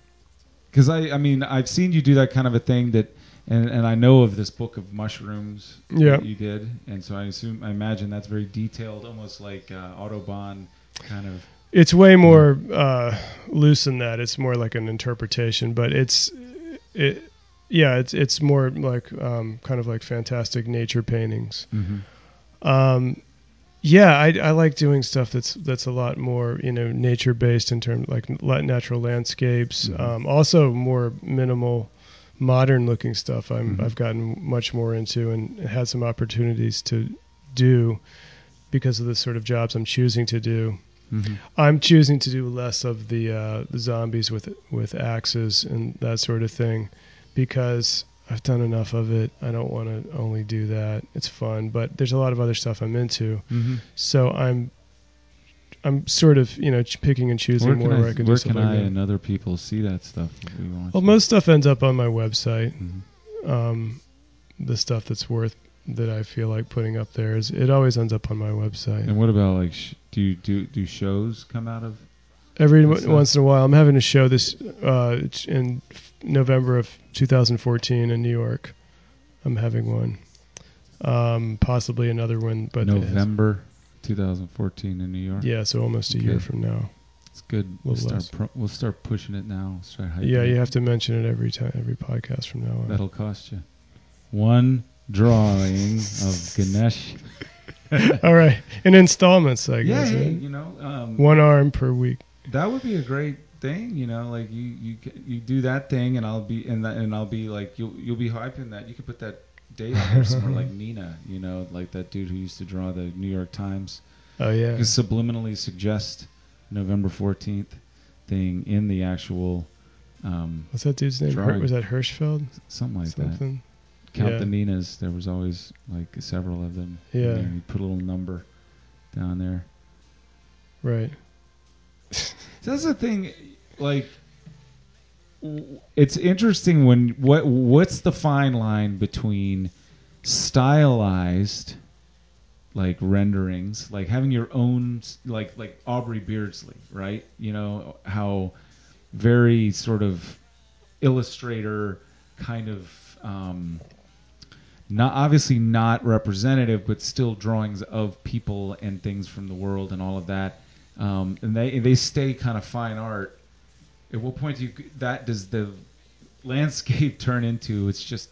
because I, I mean, I've seen you do that kind of a thing that, and and I know of this book of mushrooms Yeah. that you did, and so I assume, I imagine that's very detailed, almost like uh, Audubon kind of. It's way more uh, loose than that. It's more like an interpretation, but it's it. Yeah, it's it's more like um, kind of like fantastic nature paintings. Um, yeah, I, I like doing stuff that's that's a lot more you know nature based in terms like natural landscapes. Mhm. Um, also more minimal, modern looking stuff. I'm Mhm. I've gotten much more into and had some opportunities to do because of the sort of jobs I'm choosing to do. Mm-hmm. I'm choosing to do less of the, uh, the zombies with with axes and that sort of thing because I've done enough of it. I don't want to only do that. It's fun, but there's a lot of other stuff I'm into. Mm-hmm. So I'm I'm sort of you know ch- picking and choosing Where can more I, where I can where do can I and other people see that stuff? If we want Well, to? most stuff ends up on my website. Mhm. Um, the stuff that's worth that I feel like putting up there is it always ends up on my website. And what about like? Sh- do you do do shows come out of? Every w- once in a while, I'm having a show this uh, in November of 2014 in New York. I'm having one, um, possibly another one, but November 2014 in New York. yeah, so almost a year from now. It's good. We'll start. Pro- we'll start pushing it now. Start Yeah, you have to mention it every time, every podcast from now on. That'll cost you one drawing of Ganesh. All right, in installments, I yeah, guess. right? you know, um, One arm per week. that would be a great thing. You know, like you you you do that thing, and I'll be and that, and I'll be like you'll you'll be hyping that. You could put that date on there somewhere, like Nina. You know, like that dude who used to draw the New York Times. Oh yeah. You could subliminally suggest November fourteenth thing in the actual um, What's that dude's name? Drawing. was that Hirschfeld? something like that. Count Yeah. the Ninas. There was always like several of them. Yeah. You put a little number down there. Right. So that's the thing. Like, it's interesting when what what's the fine line between stylized like renderings, like having your own like like Aubrey Beardsley, right? You know how very sort of illustrator kind of um, not obviously not representative, but still drawings of people and things from the world and all of that. Um, and they they stay kind of fine art. At what point do you that does the landscape turn into it's just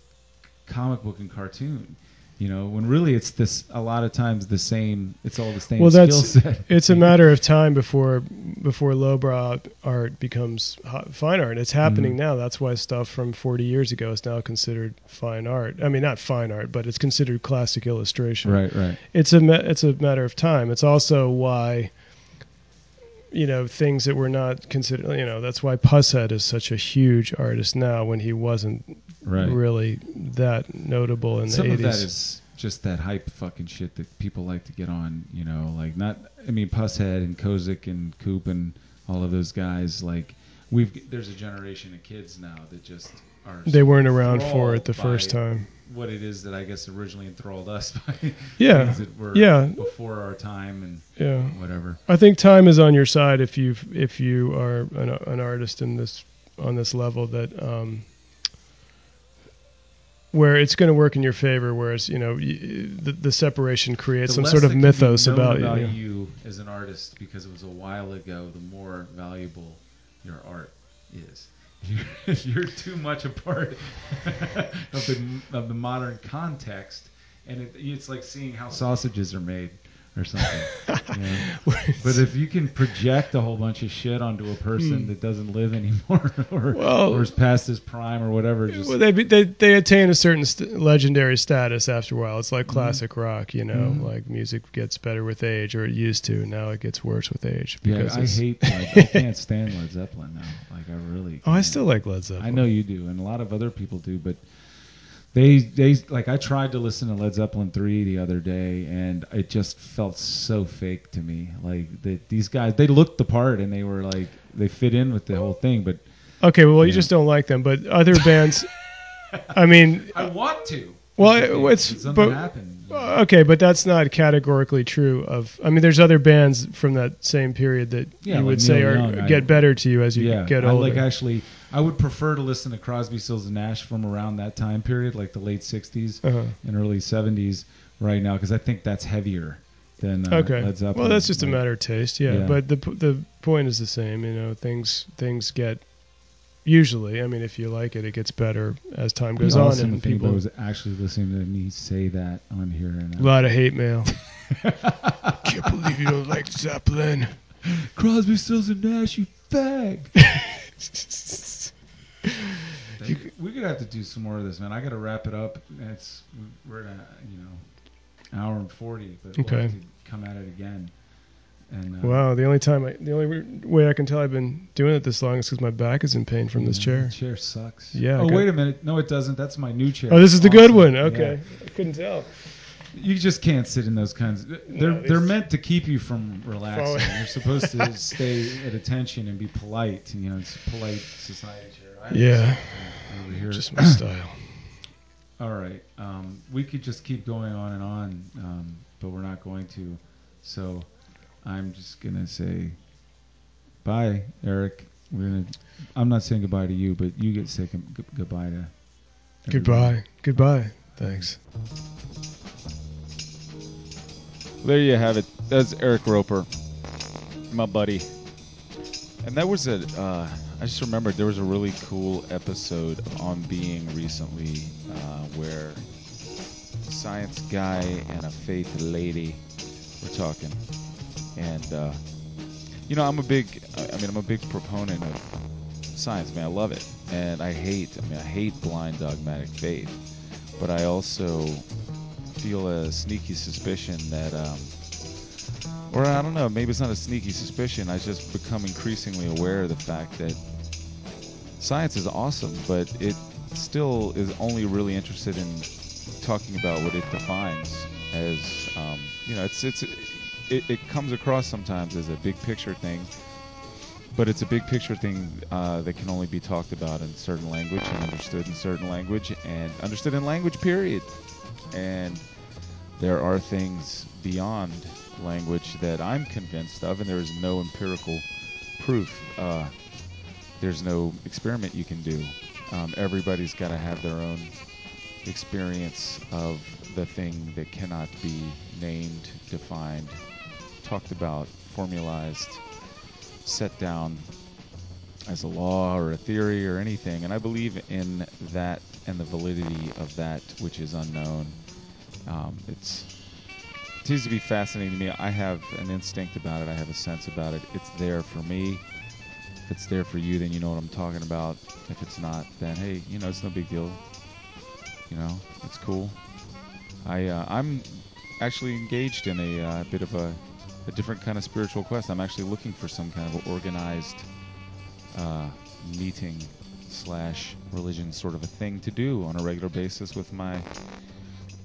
comic book and cartoon? You know, when really it's this a lot of times the same. It's all the same Well, that's- set. It's a matter of time before before lowbrow art becomes fine art. It's happening Mhm. now. That's why stuff from 40 years ago is now considered fine art. I mean, not fine art, but it's considered classic illustration. right, right. It's a it's a matter of time. It's also why you know things that were not considered. You know, that's why Pushead is such a huge artist now when he wasn't Right. really that notable in Some the of 80s. that is just that hype fucking shit that people like to get on. You know, like not. I mean, Pushead and Kozik and Coop and all of those guys. Like we've there's a generation of kids now that just are. they weren't around for it the first time. What it is that I guess originally enthralled us by Yeah. things that were Yeah. before our time and Yeah. whatever. I think time is on your side if you if you are an, an artist in this on this level that um, where it's going to work in your favor. Whereas you know y- the, the separation creates The some sort of that can be mythos about, about you. you as an artist because it was a while ago. The more valuable your art is. You're, too much a part of the of the modern context, and it, it's like seeing how sausages are made or something. know? But if you can project a whole bunch of shit onto a person Hmm. that doesn't live anymore, or Well- or is past his prime, or whatever, just Well, they, they they attain a certain st- legendary status after a while. It's like Mhm. classic rock, you know, Mhm. like music gets better with age, or it used to. Now it gets worse with age. yeah, Because I hate. Like, I can't stand Led Zeppelin now. Like I really. Oh, I still like Led Zeppelin. I know you do, and a lot of other people do, but they they like I tried to listen to Led Zeppelin three the other day, and it just felt so fake to me. Like that these guys, they looked the part, and they were like they fit in with the whole thing, but Okay, well, you Yeah. just don't like them, but other bands. I mean, I want to. Well, It's- it- it's- something but- happened. Okay, but that's not categorically true of. I mean, there's other bands from that same period that Yeah, you like would say Neil are I- get better to you as you yeah, get I older. like actually. I would prefer to listen to Crosby, Stills, and Nash from around that time period, like the late '60s uh-huh. and early '70s, right now, because I think that's heavier than uh, Okay. Led Zeppelin. Well, that's just a matter of taste, yeah. Yeah. But the the point is the same. You know, things things get usually. I mean, if you like it, it gets better as time goes on, awesome and if people. was actually listening to me say that on here. And A lot of hate mail. Can't believe you don't like Zeppelin. Crosby, Stills, and Nash, you fag. We're gonna have to do some more of this, man. I gotta wrap it up. It's we're at you know hour and forty, but we'll Okay. have to come at it again. And uh, Wow, the only time I, the only way I can tell I've been doing it this long is because my back is in pain from this chair. the chair sucks. Yeah, Oh got- wait a minute. No, it doesn't. That's my new chair. Oh, this is the good Awesome. one. Yeah. Okay, I couldn't tell. You just can't sit in those kinds. They're No, they're meant to keep you from relaxing. Falling. You're supposed to stay at attention and be polite. You know, it's a polite society chair. I Yeah. over here. Just my style. All right. Um, we could just keep going on and on, um, but we're not going to. So I'm just gonna say bye, Arik. We're gonna. I'm not saying goodbye to you, but you get to say g- goodbye to. everybody. Goodbye. Goodbye. Thanks. There you have it. That's Arik Roper, my buddy. And that was a. Uh, I just remembered there was a really cool episode of On Being recently uh, where a science guy and a faith lady were talking, and uh, you know I'm a big. I mean I'm a big proponent of science. I I love it, and I hate. I mean I hate blind dogmatic faith, but I also feel a sneaky suspicion that. Um, or I don't know, maybe it's not a sneaky suspicion. I just become increasingly aware of the fact that science is awesome, but it still is only really interested in talking about what it defines as, um, you know, it's it's it, it comes across sometimes as a big picture thing, but it's a big picture thing uh, that can only be talked about in certain language and understood in certain language and understood in language. Period. And there are things beyond language that I'm convinced of, and there is no empirical proof. Uh, there's no experiment you can do. Um, everybody's got to have their own experience of the thing that cannot be named, defined, talked about, formalized, set down as a law or a theory or anything. And I believe in that and the validity of that which is unknown. Um, it's continues to be fascinating to me. I have an instinct about it. I have a sense about it. It's there for me. If it's there for you, then you know what I'm talking about. If it's not, then hey, you know it's no big deal. You know, it's cool. I uh, I'm actually engaged in a uh, bit of a, a different kind of spiritual quest. I'm actually looking for some kind of organized uh, meeting slash religion sort of a thing to do on a regular basis with my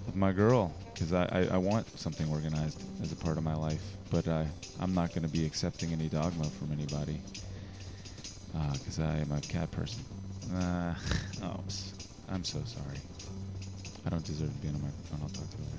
with my girl because I, I, I, want something organized as a part of my life. But uh, I'm not going to be accepting any dogma from anybody because uh, I am a cat person. Uh, oh, I'm so sorry. I don't deserve to be on a microphone. I'll talk to you later.